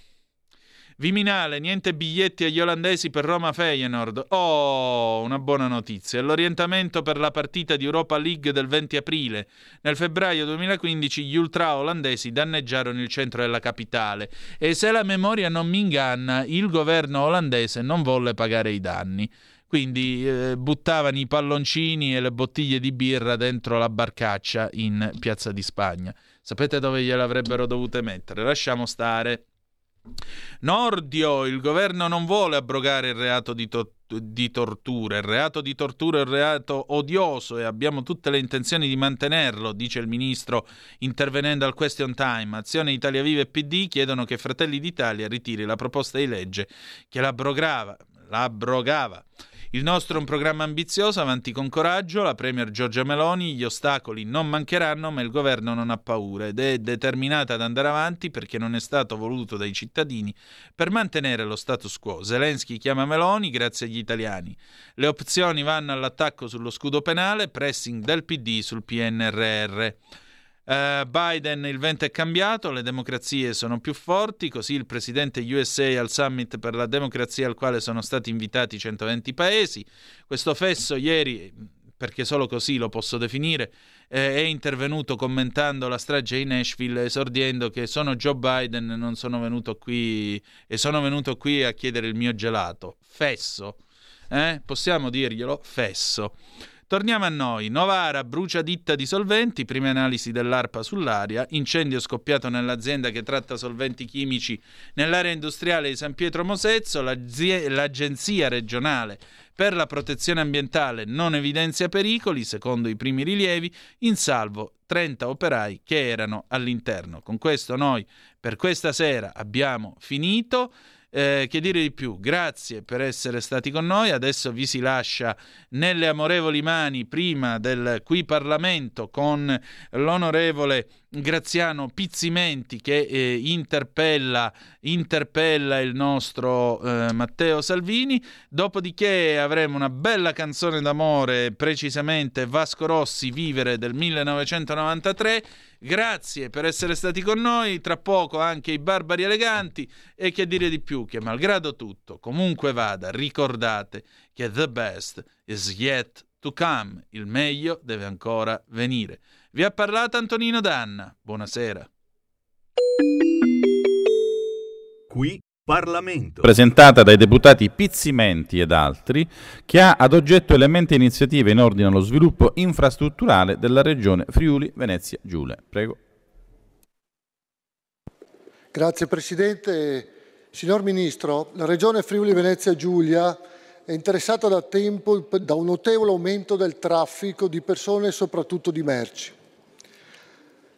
Viminale, niente biglietti agli olandesi per Roma Feyenoord. Oh, una buona notizia. L'orientamento per la partita di Europa League del 20 aprile. Nel febbraio 2015 gli ultra olandesi danneggiarono il centro della capitale e se la memoria non mi inganna, il governo olandese non volle pagare i danni. Quindi eh, buttavano i palloncini e le bottiglie di birra dentro la barcaccia in Piazza di Spagna. Sapete dove gliel'avrebbero dovute mettere? Lasciamo stare. Nordio, il governo non vuole abrogare il reato di, to- di, tortura. Il reato di tortura è un reato odioso e abbiamo tutte le intenzioni di mantenerlo, dice il ministro intervenendo al question time. Azione Italia Viva e PD chiedono che Fratelli d'Italia ritiri la proposta di legge che l'abrogava. l'abrogava. Il nostro è un programma ambizioso, avanti con coraggio, la Premier Giorgia Meloni, gli ostacoli non mancheranno, ma il governo non ha paura ed è determinata ad andare avanti perché non è stato voluto dai cittadini per mantenere lo status quo. Zelensky chiama Meloni grazie agli italiani. Le opzioni vanno all'attacco sullo scudo penale, pressing del PD sul PNRR. Uh, Biden, il vento è cambiato, le democrazie sono più forti, così il presidente USA al summit per la democrazia al quale sono stati invitati 120 paesi. Questo fesso ieri, perché solo così lo posso definire, eh, è intervenuto commentando la strage di Nashville, esordiendo che sono Joe Biden, non sono venuto qui e sono venuto qui a chiedere il mio gelato. Fesso, eh? possiamo dirglielo? Fesso. Torniamo a noi. Novara brucia ditta di solventi, prime analisi dell'ARPA sull'aria, incendio scoppiato nell'azienda che tratta solventi chimici nell'area industriale di San Pietro Mosezzo, l'agenzia regionale per la protezione ambientale non evidenzia pericoli, secondo i primi rilievi, in salvo 30 operai che erano all'interno. Con questo noi per questa sera abbiamo finito. Eh, che dire di più? Grazie per essere stati con noi. Adesso vi si lascia nelle amorevoli mani prima del qui Parlamento con l'onorevole Graziano Pizzimenti che eh, interpella, interpella, il nostro eh, Matteo Salvini. Dopodiché avremo una bella canzone d'amore, precisamente Vasco Rossi, Vivere del 1993. Grazie per essere stati con noi. Tra poco anche i Barbari Eleganti. E che dire di più? Che malgrado tutto, comunque vada, ricordate che the best is yet to come. Il meglio deve ancora venire. Vi ha parlato Antonino Danna. Buonasera. Qui Parlamento. Presentata dai deputati Pizzimenti ed altri, che ha ad oggetto elementi e iniziative in ordine allo sviluppo infrastrutturale della regione Friuli Venezia Giulia. Prego. Grazie Presidente. Signor Ministro, la regione Friuli Venezia Giulia è interessata da tempo da un notevole aumento del traffico di persone e soprattutto di merci.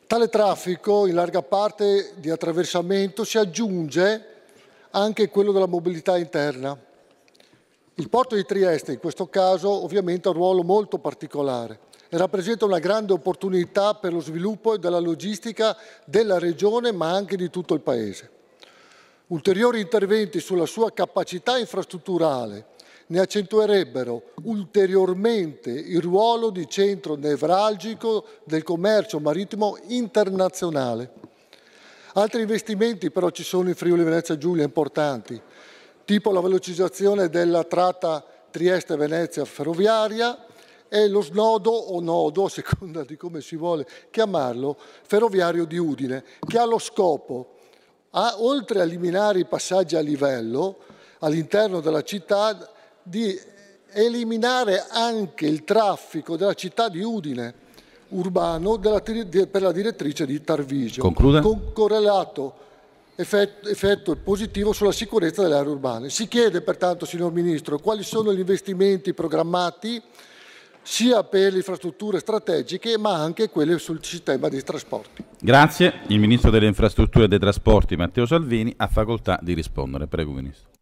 Tale traffico, in larga parte di attraversamento, si aggiunge anche quello della mobilità interna. Il porto di Trieste, in questo caso, ovviamente ha un ruolo molto particolare e rappresenta una grande opportunità per lo sviluppo della logistica della regione, ma anche di tutto il Paese. Ulteriori interventi sulla sua capacità infrastrutturale ne accentuerebbero ulteriormente il ruolo di centro nevralgico del commercio marittimo internazionale. Altri investimenti però ci sono in Friuli Venezia Giulia importanti, tipo la velocizzazione della tratta Trieste-Venezia ferroviaria e lo snodo o nodo, a seconda di come si vuole chiamarlo, ferroviario di Udine, che ha lo scopo, a, oltre a eliminare i passaggi a livello all'interno della città, di eliminare anche il traffico della città di Udine urbano della, per la direttrice di Tarvisio, Conclude. con correlato effetto, effetto positivo sulla sicurezza delle aree urbane. Si chiede pertanto, signor Ministro, quali sono gli investimenti programmati sia per le infrastrutture strategiche ma anche quelle sul sistema dei trasporti. Grazie. Il Ministro delle Infrastrutture e dei Trasporti Matteo Salvini ha facoltà di rispondere. Prego Ministro.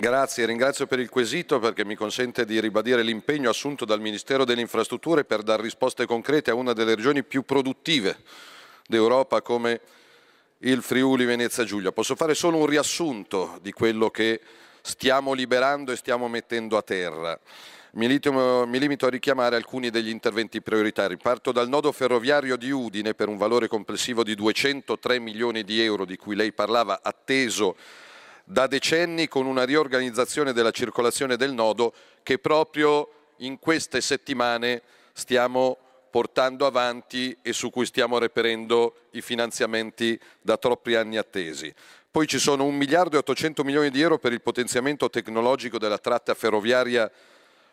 Grazie, ringrazio per il quesito perché mi consente di ribadire l'impegno assunto dal Ministero delle Infrastrutture per dare risposte concrete a una delle regioni più produttive d'Europa come il Friuli Venezia Giulia. Posso fare solo un riassunto di quello che stiamo liberando e stiamo mettendo a terra. Mi limito, a richiamare alcuni degli interventi prioritari. Parto dal nodo ferroviario di Udine per un valore complessivo di 203 milioni di euro di cui lei parlava, atteso da decenni con una riorganizzazione della circolazione del nodo che proprio in queste settimane stiamo portando avanti e su cui stiamo reperendo i finanziamenti da troppi anni attesi. Poi ci sono 1 miliardo e 800 milioni di euro per il potenziamento tecnologico della tratta ferroviaria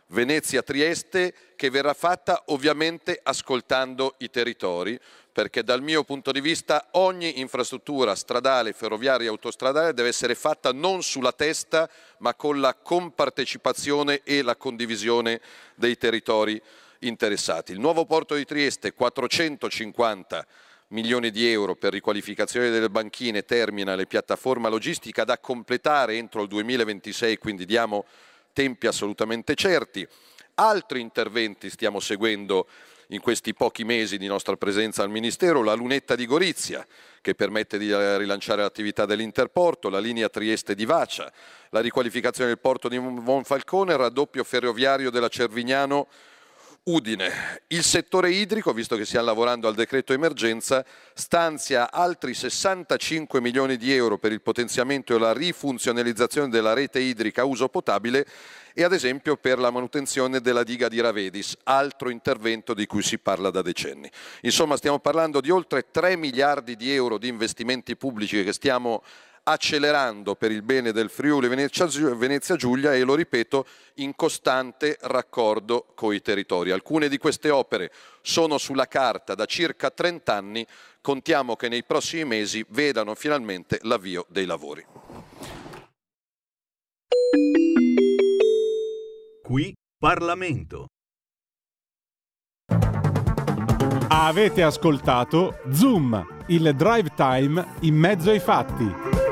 Venezia-Trieste che verrà fatta ovviamente ascoltando i territori perché dal mio punto di vista ogni infrastruttura stradale, ferroviaria e autostradale deve essere fatta non sulla testa ma con la compartecipazione e la condivisione dei territori interessati. Il nuovo porto di Trieste 450 milioni di euro per riqualificazione delle banchine, terminal e piattaforma logistica da completare entro il 2026, quindi diamo tempi assolutamente certi. Altri interventi stiamo seguendo in questi pochi mesi di nostra presenza al Ministero, la lunetta di Gorizia, che permette di eh, rilanciare l'attività dell'Interporto, la linea Trieste di Vacia, la riqualificazione del porto di Monfalcone, il raddoppio ferroviario della Cervignano Udine. Il settore idrico, visto che stiamo lavorando al decreto emergenza, stanzia altri 65 milioni di euro per il potenziamento e la rifunzionalizzazione della rete idrica a uso potabile e ad esempio per la manutenzione della diga di Ravedis, altro intervento di cui si parla da decenni. Insomma, stiamo parlando di oltre 3 miliardi di euro di investimenti pubblici che stiamo accelerando per il bene del Friuli Venezia Giulia e lo ripeto in costante raccordo con i territori. Alcune di queste opere sono sulla carta da circa 30 anni, contiamo che nei prossimi mesi vedano finalmente l'avvio dei lavori. Qui Parlamento. Avete ascoltato Zoom, il drive time in mezzo ai fatti.